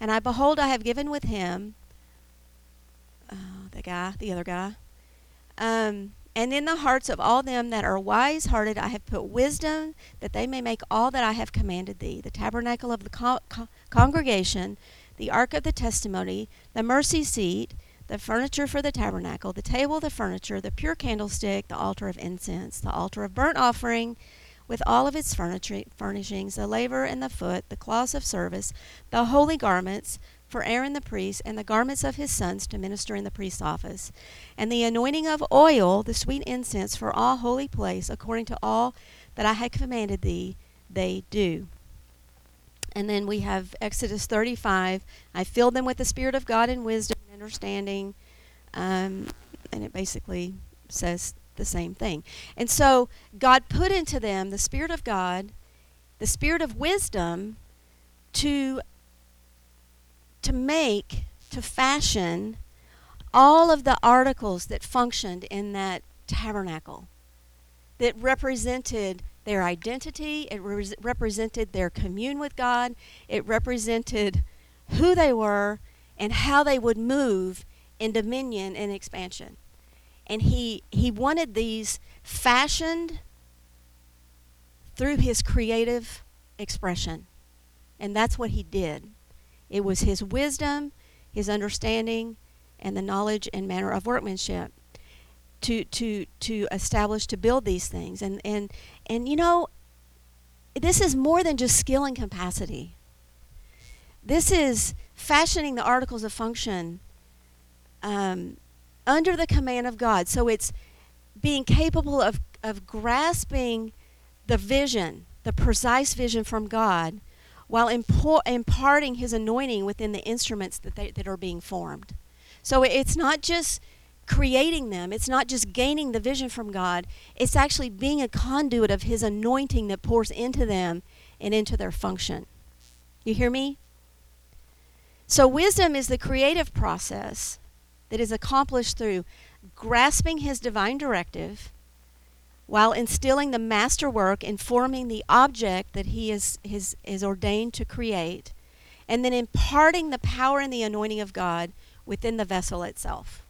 And I behold, I have given with him, uh, the guy, the other guy, um, and in the hearts of all them that are wise hearted, I have put wisdom, that they may make all that I have commanded thee the tabernacle of the co- co- congregation, the ark of the testimony, the mercy seat, the furniture for the tabernacle, the table, the furniture, the pure candlestick, the altar of incense, the altar of burnt offering, with all of its furnishings, the laver and the foot, the cloths of service, the holy garments for Aaron the priest, and the garments of his sons to minister in the priest's office, and the anointing of oil, the sweet incense for all holy place, according to all that I had commanded thee, they do. And then we have Exodus 35. I filled them with the Spirit of God and wisdom and understanding. Um, and it basically says the same thing. And so God put into them the Spirit of God, the Spirit of wisdom to, to make, to fashion all of the articles that functioned in that tabernacle that represented their identity, it re- represented their commune with God, it represented who they were and how they would move in dominion and expansion and he he wanted these fashioned through his creative expression. And that's what he did. It was his wisdom his understanding and the knowledge and manner of workmanship to to to establish to build these things. And and and you know this is more than just skill and capacity. This is fashioning the articles of function um, under the command of God. So it's being capable of, of grasping the vision, the precise vision from God, while imparting his anointing within the instruments that, they, that are being formed. So it's not just creating them, it's not just gaining the vision from God, it's actually being a conduit of his anointing that pours into them and into their function. You hear me? So, wisdom is the creative process that is accomplished through grasping his divine directive while instilling the masterwork and forming the object that he is, is, is ordained to create, and then imparting the power and the anointing of God within the vessel itself.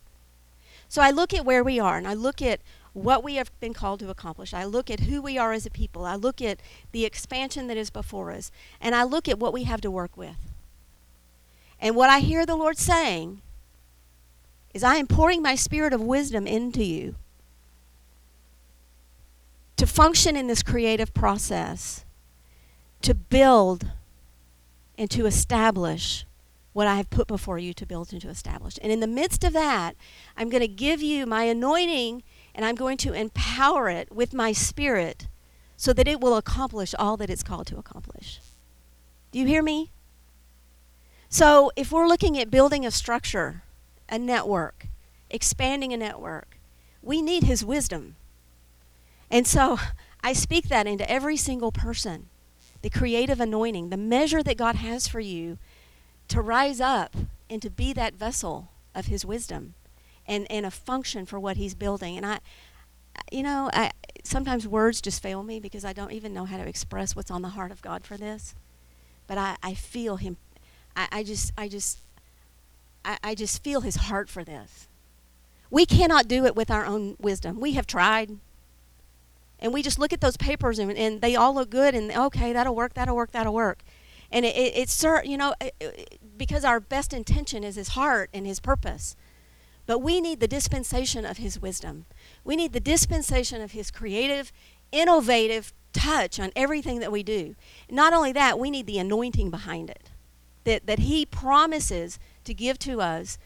So I look at where we are and I look at what we have been called to accomplish. I look at who we are as a people. I look at the expansion that is before us. And I look at what we have to work with. And what I hear the Lord saying is I am pouring my spirit of wisdom into you to function in this creative process to build and to establish what I have put before you to build and to establish. And in the midst of that, I'm going to give you my anointing and I'm going to empower it with my spirit so that it will accomplish all that it's called to accomplish. Do you hear me? So, if we're looking at building a structure, a network, expanding a network, we need His wisdom. And so, <laughs> I speak that into every single person the creative anointing, the measure that God has for you to rise up and to be that vessel of His wisdom and, and a function for what He's building. And I, you know, I, sometimes words just fail me because I don't even know how to express what's on the heart of God for this. But I, I feel Him. I, I just, I just, I, I just feel His heart for this. We cannot do it with our own wisdom. We have tried. And we just look at those papers and, and they all look good and okay that'll work that'll work that'll work. And it, it, it's you know it, because our best intention is his heart and his purpose. But we need the dispensation of his wisdom. We need the dispensation of his creative innovative touch on everything that we do. Not only that we need the anointing behind it. That, that he promises to give to us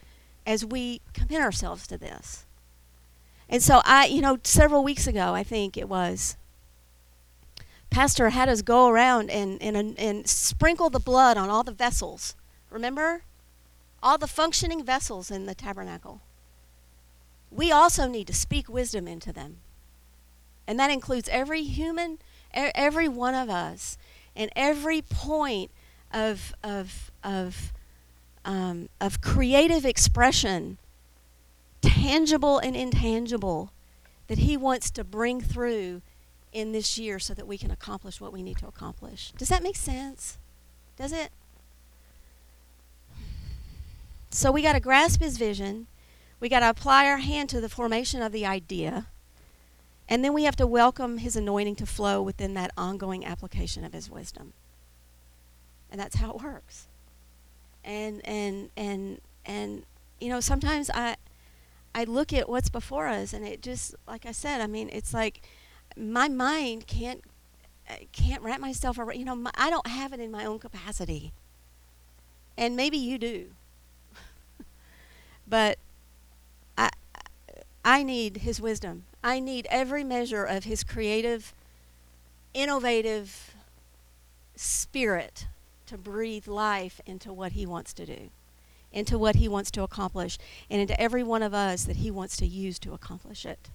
as we commit ourselves to this and so I, you know, several weeks ago, I think it was, Pastor had us go around and, and, and sprinkle the blood on all the vessels. Remember? All the functioning vessels in the tabernacle. We also need to speak wisdom into them. And that includes every human, every one of us, and every point of, of, of, um, of creative expression tangible and intangible that He wants to bring through in this year so that we can accomplish what we need to accomplish. Does that make sense? Does it? So we got to grasp His vision. We got to apply our hand to the formation of the idea. And then we have to welcome His anointing to flow within that ongoing application of His wisdom. And that's how it works. And and and and you know sometimes I I look at what's before us, and it just, like I said, I mean, it's like my mind can't can't wrap myself around. You know, my, I don't have it in my own capacity, and maybe you do. <laughs> but I I need His wisdom. I need every measure of His creative, innovative spirit to breathe life into what He wants to do into what He wants to accomplish and into every one of us that He wants to use to accomplish it.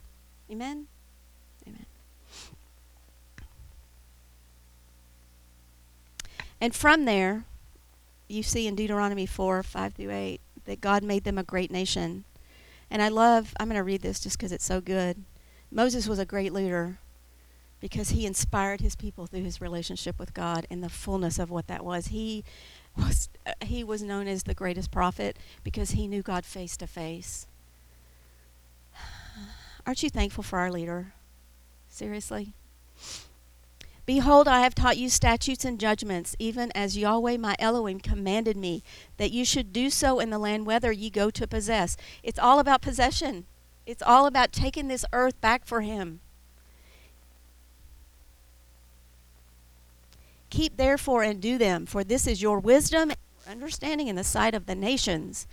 Amen? Amen. And from there, you see in Deuteronomy 4 5 through 8 that God made them a great nation. And I love, I'm going to read this just because it's so good. Moses was a great leader because he inspired his people through his relationship with God and the fullness of what that was. He was uh, he was known as the greatest prophet because he knew God face to face. <sighs> Aren't you thankful for our leader? Seriously? Behold, I have taught you statutes and judgments, even as Yahweh my Elohim commanded me, that you should do so in the land whether ye go to possess. It's all about possession. It's all about taking this earth back for him. Keep therefore and do them, for this is your wisdom and your understanding in the sight of the nations,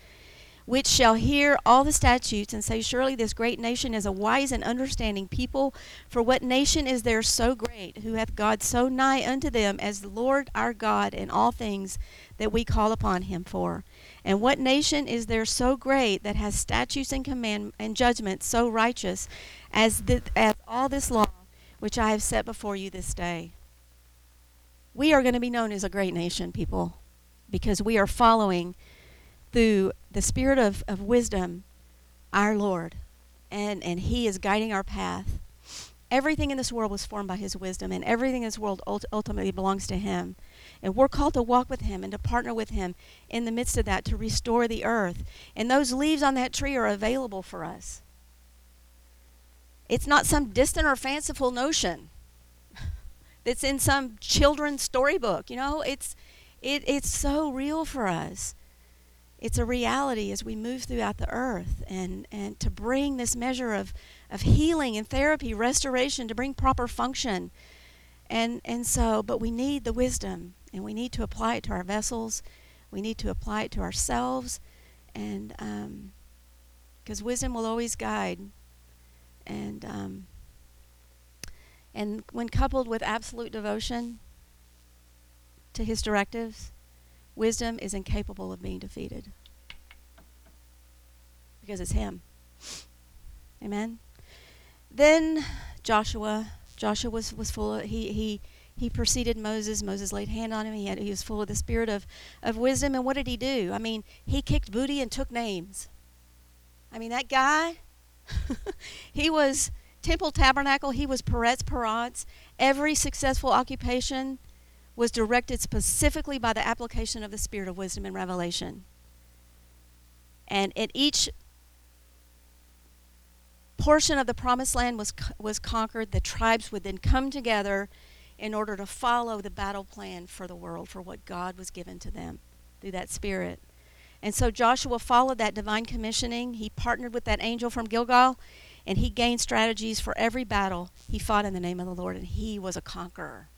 which shall hear all the statutes and say, Surely this great nation is a wise and understanding people. For what nation is there so great, who hath God so nigh unto them as the Lord our God in all things that we call upon him for? And what nation is there so great that has statutes and command and judgments so righteous as, th- as all this law which I have set before you this day? We are going to be known as a great nation, people, because we are following through the spirit of, of wisdom our Lord, and, and He is guiding our path. Everything in this world was formed by His wisdom, and everything in this world ultimately belongs to Him. And we're called to walk with Him and to partner with Him in the midst of that to restore the earth. And those leaves on that tree are available for us. It's not some distant or fanciful notion that's in some children's storybook. You know, it's it, it's so real for us. It's a reality as we move throughout the earth and, and to bring this measure of, of healing and therapy, restoration, to bring proper function And and so, but we need the wisdom, and we need to apply it to our vessels. We need to apply it to ourselves, and because wisdom will always guide. And um, and when coupled with absolute devotion to His directives, wisdom is incapable of being defeated because it's Him. Amen. Then Joshua Joshua was, was full of, he, he, he preceded Moses. Moses laid hand on him. He, had, he was full of the spirit of, of wisdom. And what did he do? I mean, he kicked booty and took names. I mean, that guy, <laughs> he was Temple Tabernacle, he was Peretz Peratz. Every successful occupation was directed specifically by the application of the spirit of wisdom and revelation. And at each portion of the promised land was was conquered, the tribes would then come together in order to follow the battle plan for the world, for what God was given to them through that spirit. And so Joshua followed that divine commissioning. He partnered with that angel from Gilgal, and he gained strategies for every battle he fought in the name of the Lord, and he was a conqueror.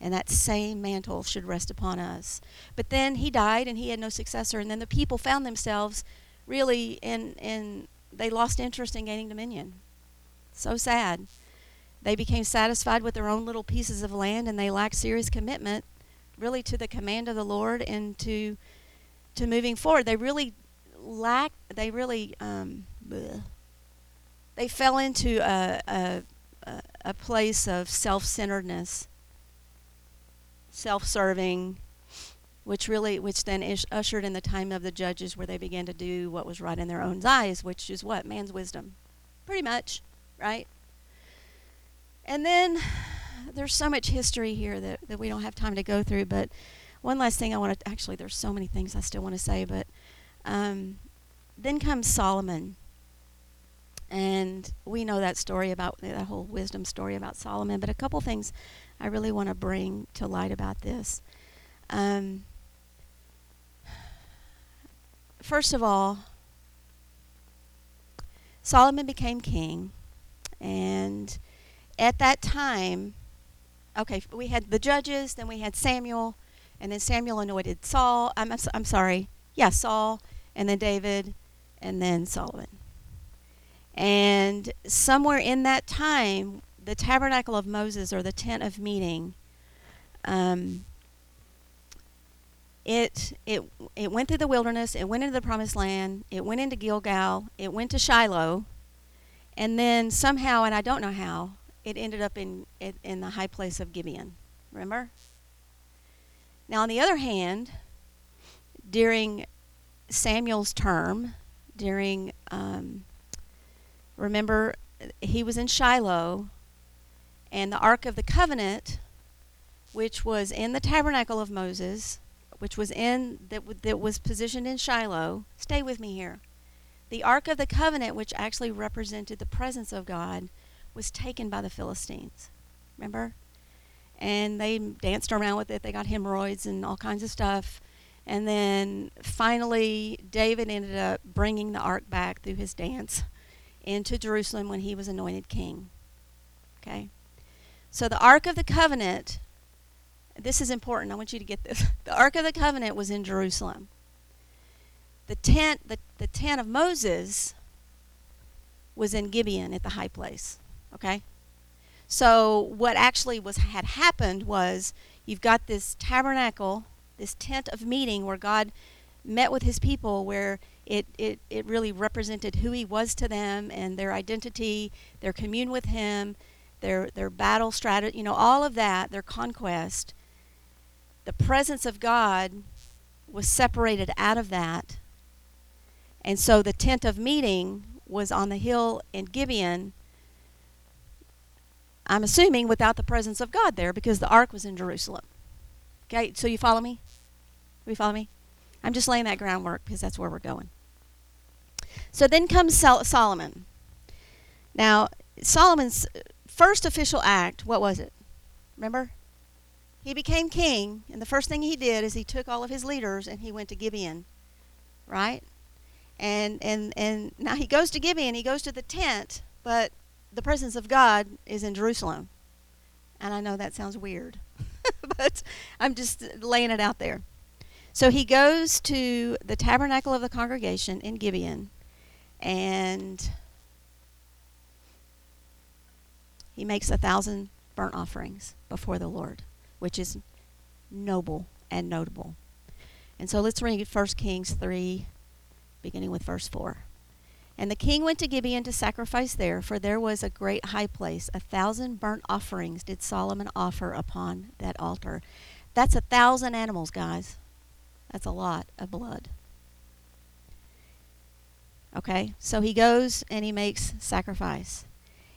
And that same mantle should rest upon us. But then he died, and he had no successor, and then the people found themselves really in in they lost interest in gaining dominion. So sad. They became satisfied with their own little pieces of land and they lacked serious commitment really to the command of the Lord and to to moving forward. They really lacked they really um, bleh. They fell into a, a, a place of self-centeredness, self-serving, which really which then ushered in the time of the judges where they began to do what was right in their own eyes which is what? Man's wisdom. Pretty much right? And then there's so much history here that, that we don't have time to go through but one last thing i want to actually there's so many things i still want to say but um, then comes solomon and we know that story about that whole wisdom story about solomon but a couple things i really want to bring to light about this um, first of all, Solomon became king, and at that time, okay, we had the judges, then we had Samuel, and then Samuel anointed Saul. I'm, I'm sorry, yeah, Saul, and then David, and then Solomon. And somewhere in that time, the tabernacle of Moses or the tent of meeting um, it it it went through the wilderness, it went into the promised land, it went into Gilgal, it went to Shiloh, and then somehow, and I don't know how, it ended up in in, the high place of Gibeon. Remember? Now, on the other hand, during Samuel's term, during um, remember he was in Shiloh, and the Ark of the Covenant, which was in the tabernacle of Moses, which was in that, w- that was positioned in Shiloh. Stay with me here. The Ark of the Covenant, which actually represented the presence of God, was taken by the Philistines. Remember? And they danced around with it. They got hemorrhoids and all kinds of stuff. And then finally, David ended up bringing the ark back through his dance into Jerusalem when he was anointed king. Okay? So the Ark of the Covenant this is important. I want you to get this. <laughs> The Ark of the Covenant was in Jerusalem. The tent, the, the tent of Moses was in Gibeon at the high place. Okay? So what actually was had happened was you've got this tabernacle, this tent of meeting where God met with his people where it, it, it really represented who he was to them and their identity, their commune with him, their their battle strategy, you know, all of that, their conquest the presence of God was separated out of that. And so the tent of meeting was on the hill in Gibeon. I'm assuming without the presence of God there because the ark was in Jerusalem. Okay, so you follow me? You follow me? I'm just laying that groundwork because that's where we're going. So then comes Sol- Solomon. Now, Solomon's first official act, what was it? Remember? he became king, and the first thing he did is he took all of his leaders and he went to Gibeon, right? And and and now he goes to Gibeon, he goes to the tent, but the presence of God is in Jerusalem. And I know that sounds weird, <laughs> but I'm just laying it out there. So he goes to the tabernacle of the congregation in Gibeon and he makes a thousand burnt offerings before the Lord, which is noble and notable. And so let's read 1 Kings 3, beginning with verse 4. And the king went to Gibeon to sacrifice there, for there was a great high place. A thousand burnt offerings did Solomon offer upon that altar. That's a thousand animals, guys. That's a lot of blood. Okay, so he goes and he makes sacrifice.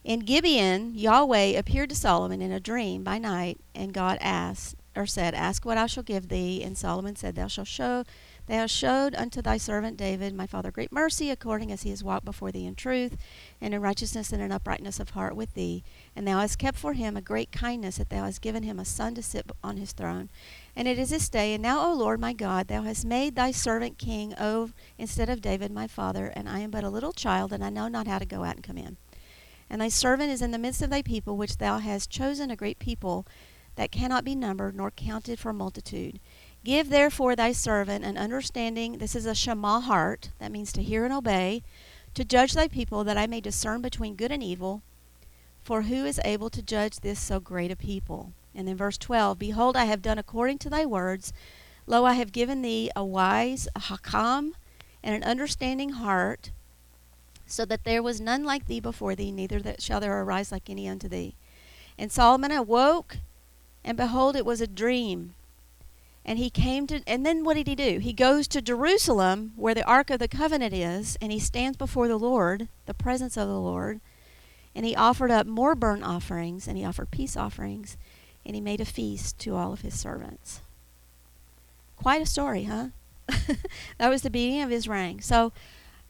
In Gibeon, Yahweh appeared to Solomon in a dream by night, and God asked, or said, Ask what I shall give thee. And Solomon said, Thou shalt show Thou hast showed unto thy servant David, my father, great mercy, according as he has walked before thee in truth, and in righteousness and in uprightness of heart with thee. And thou hast kept for him a great kindness, that thou hast given him a son to sit on his throne. And it is this day. And now, O Lord my God, thou hast made thy servant king over instead of David my father, and I am but a little child, and I know not how to go out and come in. And thy servant is in the midst of thy people, which thou hast chosen a great people that cannot be numbered nor counted for multitude. Give therefore thy servant an understanding. This is a Shema heart. That means to hear and obey. To judge thy people, that I may discern between good and evil. For who is able to judge this so great a people? And then verse 12 Behold, I have done according to thy words. Lo, I have given thee a wise, a hakam, and an understanding heart, so that there was none like thee before thee, neither that shall there arise like any unto thee. And Solomon awoke, and behold, it was a dream. And he came to, and then what did he do? He goes to Jerusalem, where the Ark of the Covenant is, and he stands before the Lord, the presence of the Lord, and he offered up more burnt offerings, and he offered peace offerings, and he made a feast to all of his servants. Quite a story, huh? <laughs> that was the beginning of his reign. So,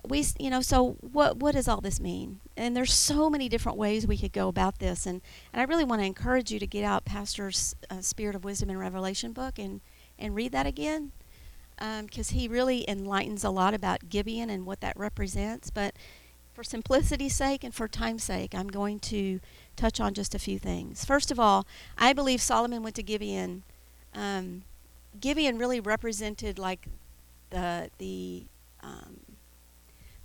we, you know, so what, what does all this mean? And there's so many different ways we could go about this, and, and I really want to encourage you to get out Pastor's uh, Spirit of Wisdom and Revelation book and and read that again because um, he really enlightens a lot about Gibeon and what that represents. But for simplicity's sake and for time's sake, I'm going to touch on just a few things. First of all, I believe Solomon went to Gibeon. Um, Gibeon really represented like the the um,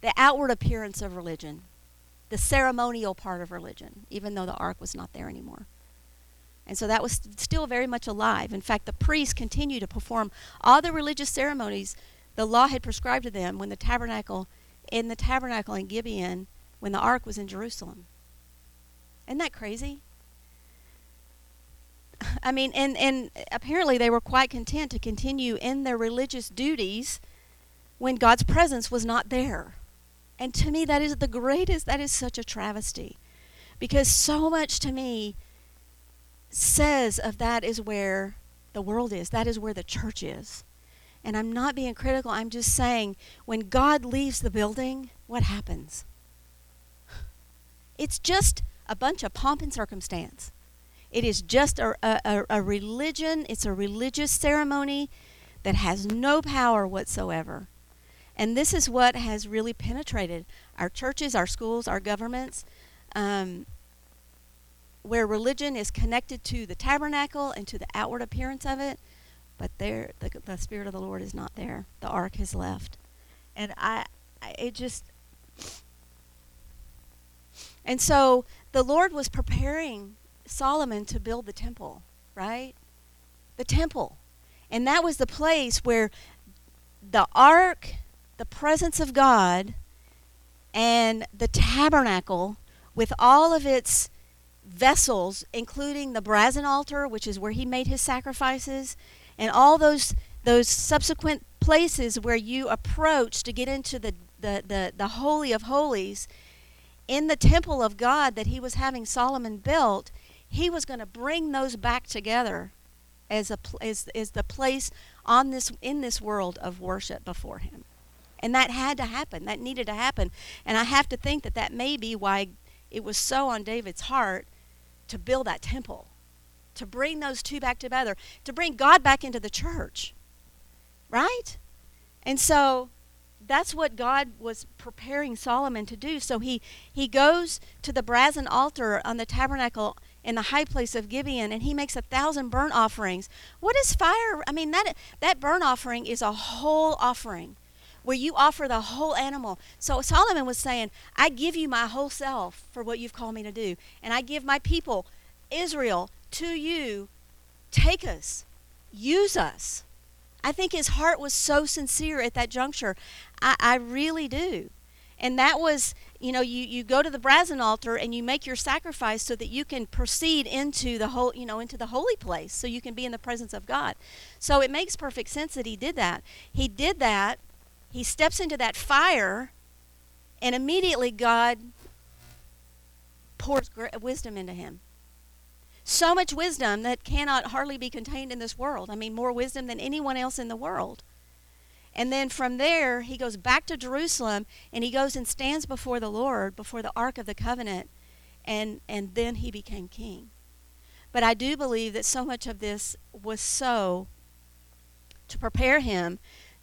the outward appearance of religion, the ceremonial part of religion, even though the ark was not there anymore. And so that was still very much alive. In fact, the priests continued to perform all the religious ceremonies the law had prescribed to them when the tabernacle in the tabernacle in Gibeon when the ark was in Jerusalem. Isn't that crazy? I mean, and, and apparently they were quite content to continue in their religious duties when God's presence was not there. And to me, that is the greatest, that is such a travesty. Because so much to me says of that is where the world is, that is where the church is. And I'm not being critical, I'm just saying when God leaves the building, what happens? It's just a bunch of pomp and circumstance. It is just a, a, a religion, it's a religious ceremony that has no power whatsoever. And this is what has really penetrated our churches, our schools, our governments. Um, where religion is connected to the tabernacle and to the outward appearance of it, but there the, the spirit of the Lord is not there. The ark has left, and I, I it just and so the Lord was preparing Solomon to build the temple, right? The temple. And that was the place where the ark, the presence of God, and the tabernacle with all of its vessels, including the brazen altar, which is where he made his sacrifices, and all those those subsequent places where you approach to get into the, the, the, the holy of holies in the temple of God that he was having Solomon built, he was going to bring those back together as a as, as the place on this in this world of worship before him. And that had to happen. That needed to happen. And I have to think that that may be why it was so on David's heart to build that temple, to bring those two back together, to bring God back into the church. Right? And so that's what God was preparing Solomon to do. So he, he goes to the brazen altar on the tabernacle in the high place of Gibeon, and he makes a thousand burnt offerings. What is fire? I mean, that that burnt offering is a whole offering, where you offer the whole animal. So Solomon was saying, "I give you my whole self for what you've called me to do, and I give my people, Israel, to you. Take us, use us." I think his heart was so sincere at that juncture. I, I really do. And that was, you know, you, you go to the brazen altar and you make your sacrifice so that you can proceed into the whole, you know, into the holy place, so you can be in the presence of God. So it makes perfect sense that he did that. He did that. He steps into that fire, and immediately God pours wisdom into him so much wisdom that cannot hardly be contained in this world. I mean, more wisdom than anyone else in the world. And then from there, he goes back to Jerusalem and he goes and stands before the Lord, before the Ark of the Covenant, and, and then he became king. But I do believe that so much of this was so to prepare him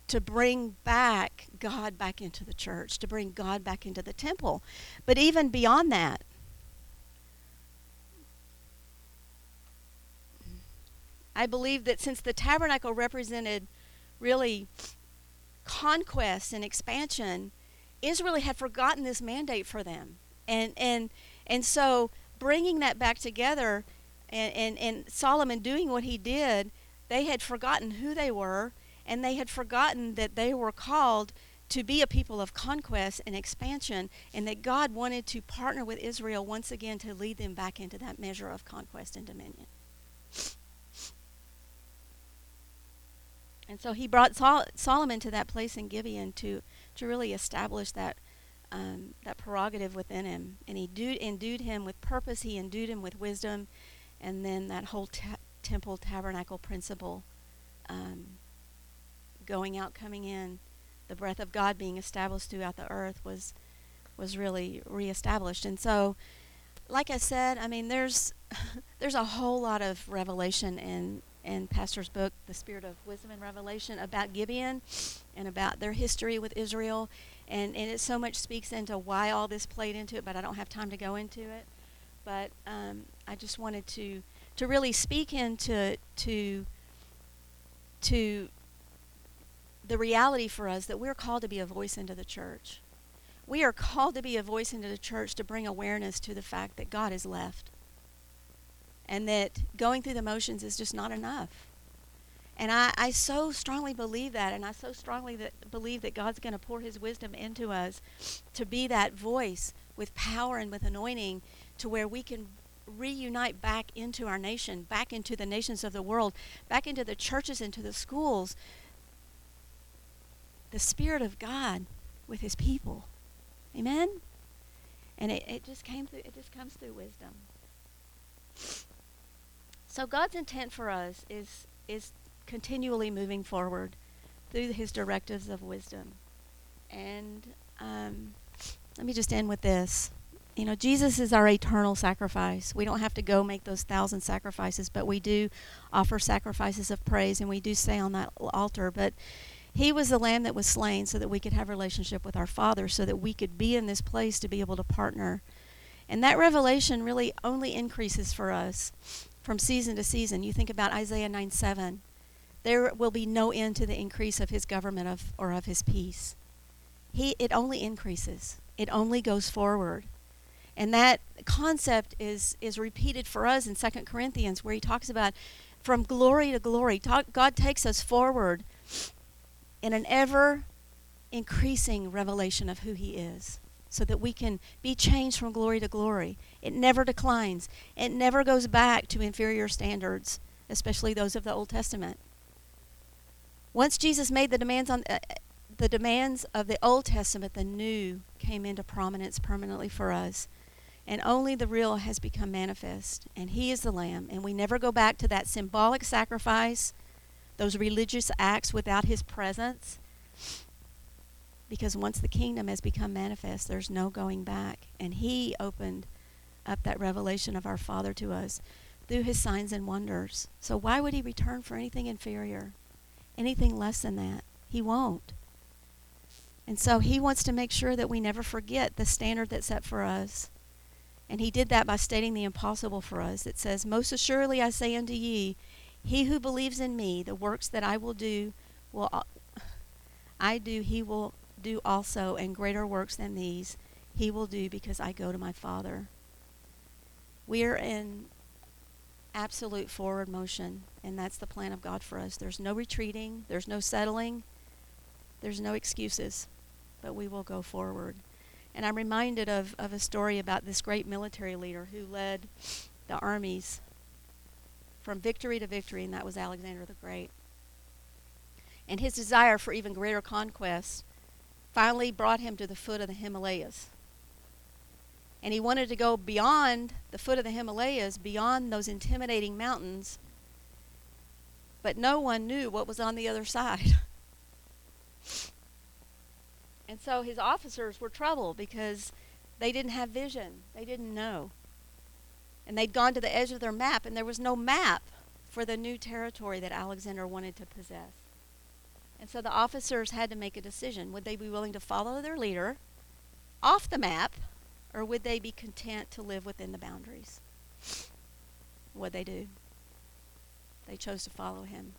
to bring back God back into the church, to bring God back into the temple. But even beyond that, I believe that since the tabernacle represented really conquest and expansion, Israel had forgotten this mandate for them. And and and so bringing that back together and, and, and Solomon doing what he did, they had forgotten who they were and they had forgotten that they were called to be a people of conquest and expansion and that God wanted to partner with Israel once again to lead them back into that measure of conquest and dominion. And so he brought Sol- Solomon to that place in Gibeon to, to really establish that, um, that prerogative within him. And he do- endued him with purpose, he endued him with wisdom, and then that whole ta- temple tabernacle principle um, going out, coming in, the breath of God being established throughout the earth was, was really reestablished. And so, like I said, I mean, there's, <laughs> there's a whole lot of revelation in in Pastor's book, The Spirit of Wisdom and Revelation, about Gibeon and about their history with Israel. And, and it so much speaks into why all this played into it, but I don't have time to go into it. But um, I just wanted to to really speak into to to the reality for us that we're called to be a voice into the church. We are called to be a voice into the church to bring awareness to the fact that God is left and that going through the motions is just not enough. And I, I so strongly believe that, and I so strongly that, believe that God's going to pour His wisdom into us to be that voice with power and with anointing to where we can reunite back into our nation, back into the nations of the world, back into the churches, into the schools. The Spirit of God with His people. Amen? And it, it just came through, it just comes through wisdom. So God's intent for us is is continually moving forward through His directives of wisdom. And um, let me just end with this. You know, Jesus is our eternal sacrifice. We don't have to go make those thousand sacrifices, but we do offer sacrifices of praise, and we do stay on that altar. But He was the Lamb that was slain so that we could have relationship with our Father, so that we could be in this place to be able to partner. And that revelation really only increases for us from season to season. You think about Isaiah 9 7. There will be no end to the increase of his government of, or of his peace. He, it only increases, it only goes forward. And that concept is, is repeated for us in 2 Corinthians, where he talks about from glory to glory. Talk, God takes us forward in an ever increasing revelation of who he is so that we can be changed from glory to glory. It never declines, it never goes back to inferior standards, especially those of the Old Testament. Once Jesus made the demands on uh, the demands of the Old Testament, the new came into prominence permanently for us. And only the real has become manifest. And He is the Lamb. And we never go back to that symbolic sacrifice, those religious acts without His presence. Because once the kingdom has become manifest, there's no going back. And He opened up that revelation of our Father to us through His signs and wonders. So why would He return for anything inferior? Anything less than that? He won't. And so He wants to make sure that we never forget the standard that's set for us. And he did that by stating the impossible for us. It says, Most assuredly I say unto ye, he who believes in me, the works that I will do, will <sighs> I do, he will do also, and greater works than these he will do because I go to my Father. We are in absolute forward motion, and that's the plan of God for us. There's no retreating, there's no settling, there's no excuses, but we will go forward. And I'm reminded of, of a story about this great military leader who led the armies from victory to victory, and that was Alexander the Great. And his desire for even greater conquest finally brought him to the foot of the Himalayas. And he wanted to go beyond the foot of the Himalayas, beyond those intimidating mountains, but no one knew what was on the other side. <laughs> And so his officers were troubled because they didn't have vision. They didn't know. And they'd gone to the edge of their map, and there was no map for the new territory that Alexander wanted to possess. And so the officers had to make a decision. Would they be willing to follow their leader off the map, or would they be content to live within the boundaries? What'd they do? They chose to follow him.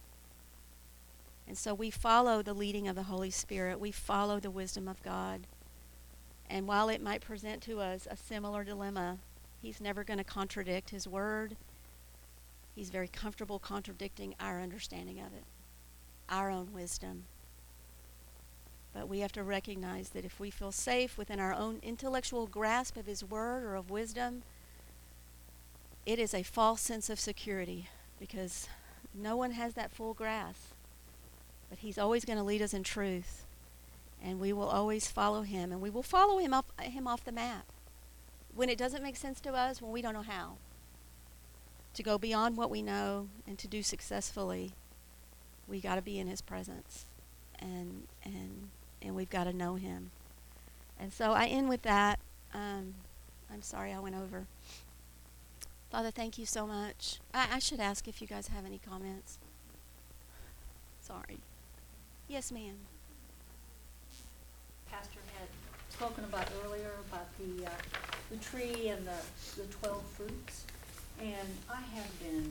And so we follow the leading of the Holy Spirit. We follow the wisdom of God. And while it might present to us a similar dilemma, He's never going to contradict His word. He's very comfortable contradicting our understanding of it, our own wisdom. But we have to recognize that if we feel safe within our own intellectual grasp of His word or of wisdom, it is a false sense of security because no one has that full grasp. But He's always going to lead us in truth. And we will always follow Him. And we will follow Him, up, him off the map. When it doesn't make sense to us, when we don't know how. To go beyond what we know and to do successfully, we got to be in His presence. And, and, and we've got to know Him. And so I end with that. Um, I'm sorry I went over. Father, thank you so much. I, I should ask if you guys have any comments. Sorry. Yes, ma'am. Pastor had spoken about earlier, about the, uh, the tree and the, the twelve fruits. And I have been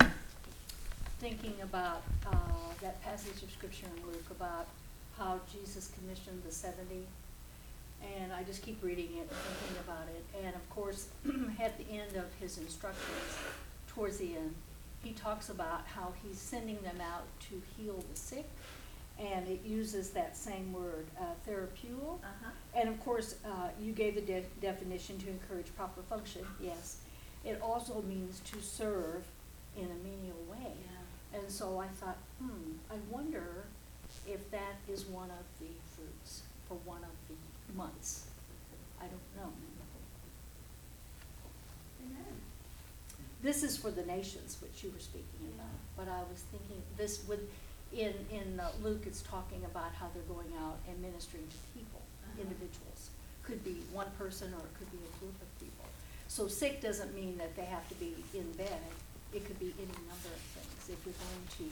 thinking about, uh, that passage of scripture in Luke about how Jesus commissioned the seventy. And I just keep reading it and thinking about it. And of course, <clears throat> at the end of his instructions, towards the end, he talks about how he's sending them out to heal the sick. And it uses that same word, uh. Uh-huh. And of course, uh, you gave the de- definition to encourage proper function, yes. It also means to serve in a menial way. Yeah. And so I thought, hmm, I wonder if that is one of the fruits for one of the months. I don't know. Amen. This is for the nations, which you were speaking about. But I was thinking, this would, in, in uh, Luke, it's talking about how they're going out and ministering to people, Uh-huh. individuals. Could be one person or it could be a group of people. So sick doesn't mean that they have to be in bed. It could be any number of things if you're going to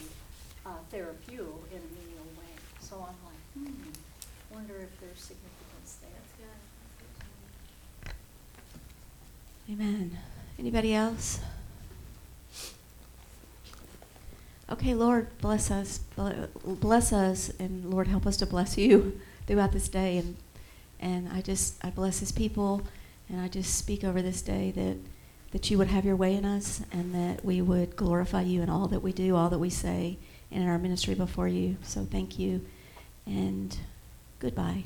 uh, in a menial way. So I'm like, hmm, wonder if there's significance there. Amen. Anybody else? Okay, Lord, bless us. Bless us, and Lord, help us to bless you <laughs> throughout this day. And and I just I bless His people, and I just speak over this day that that you would have your way in us, and that we would glorify you in all that we do, all that we say, and in our ministry before you. So thank you, and goodbye.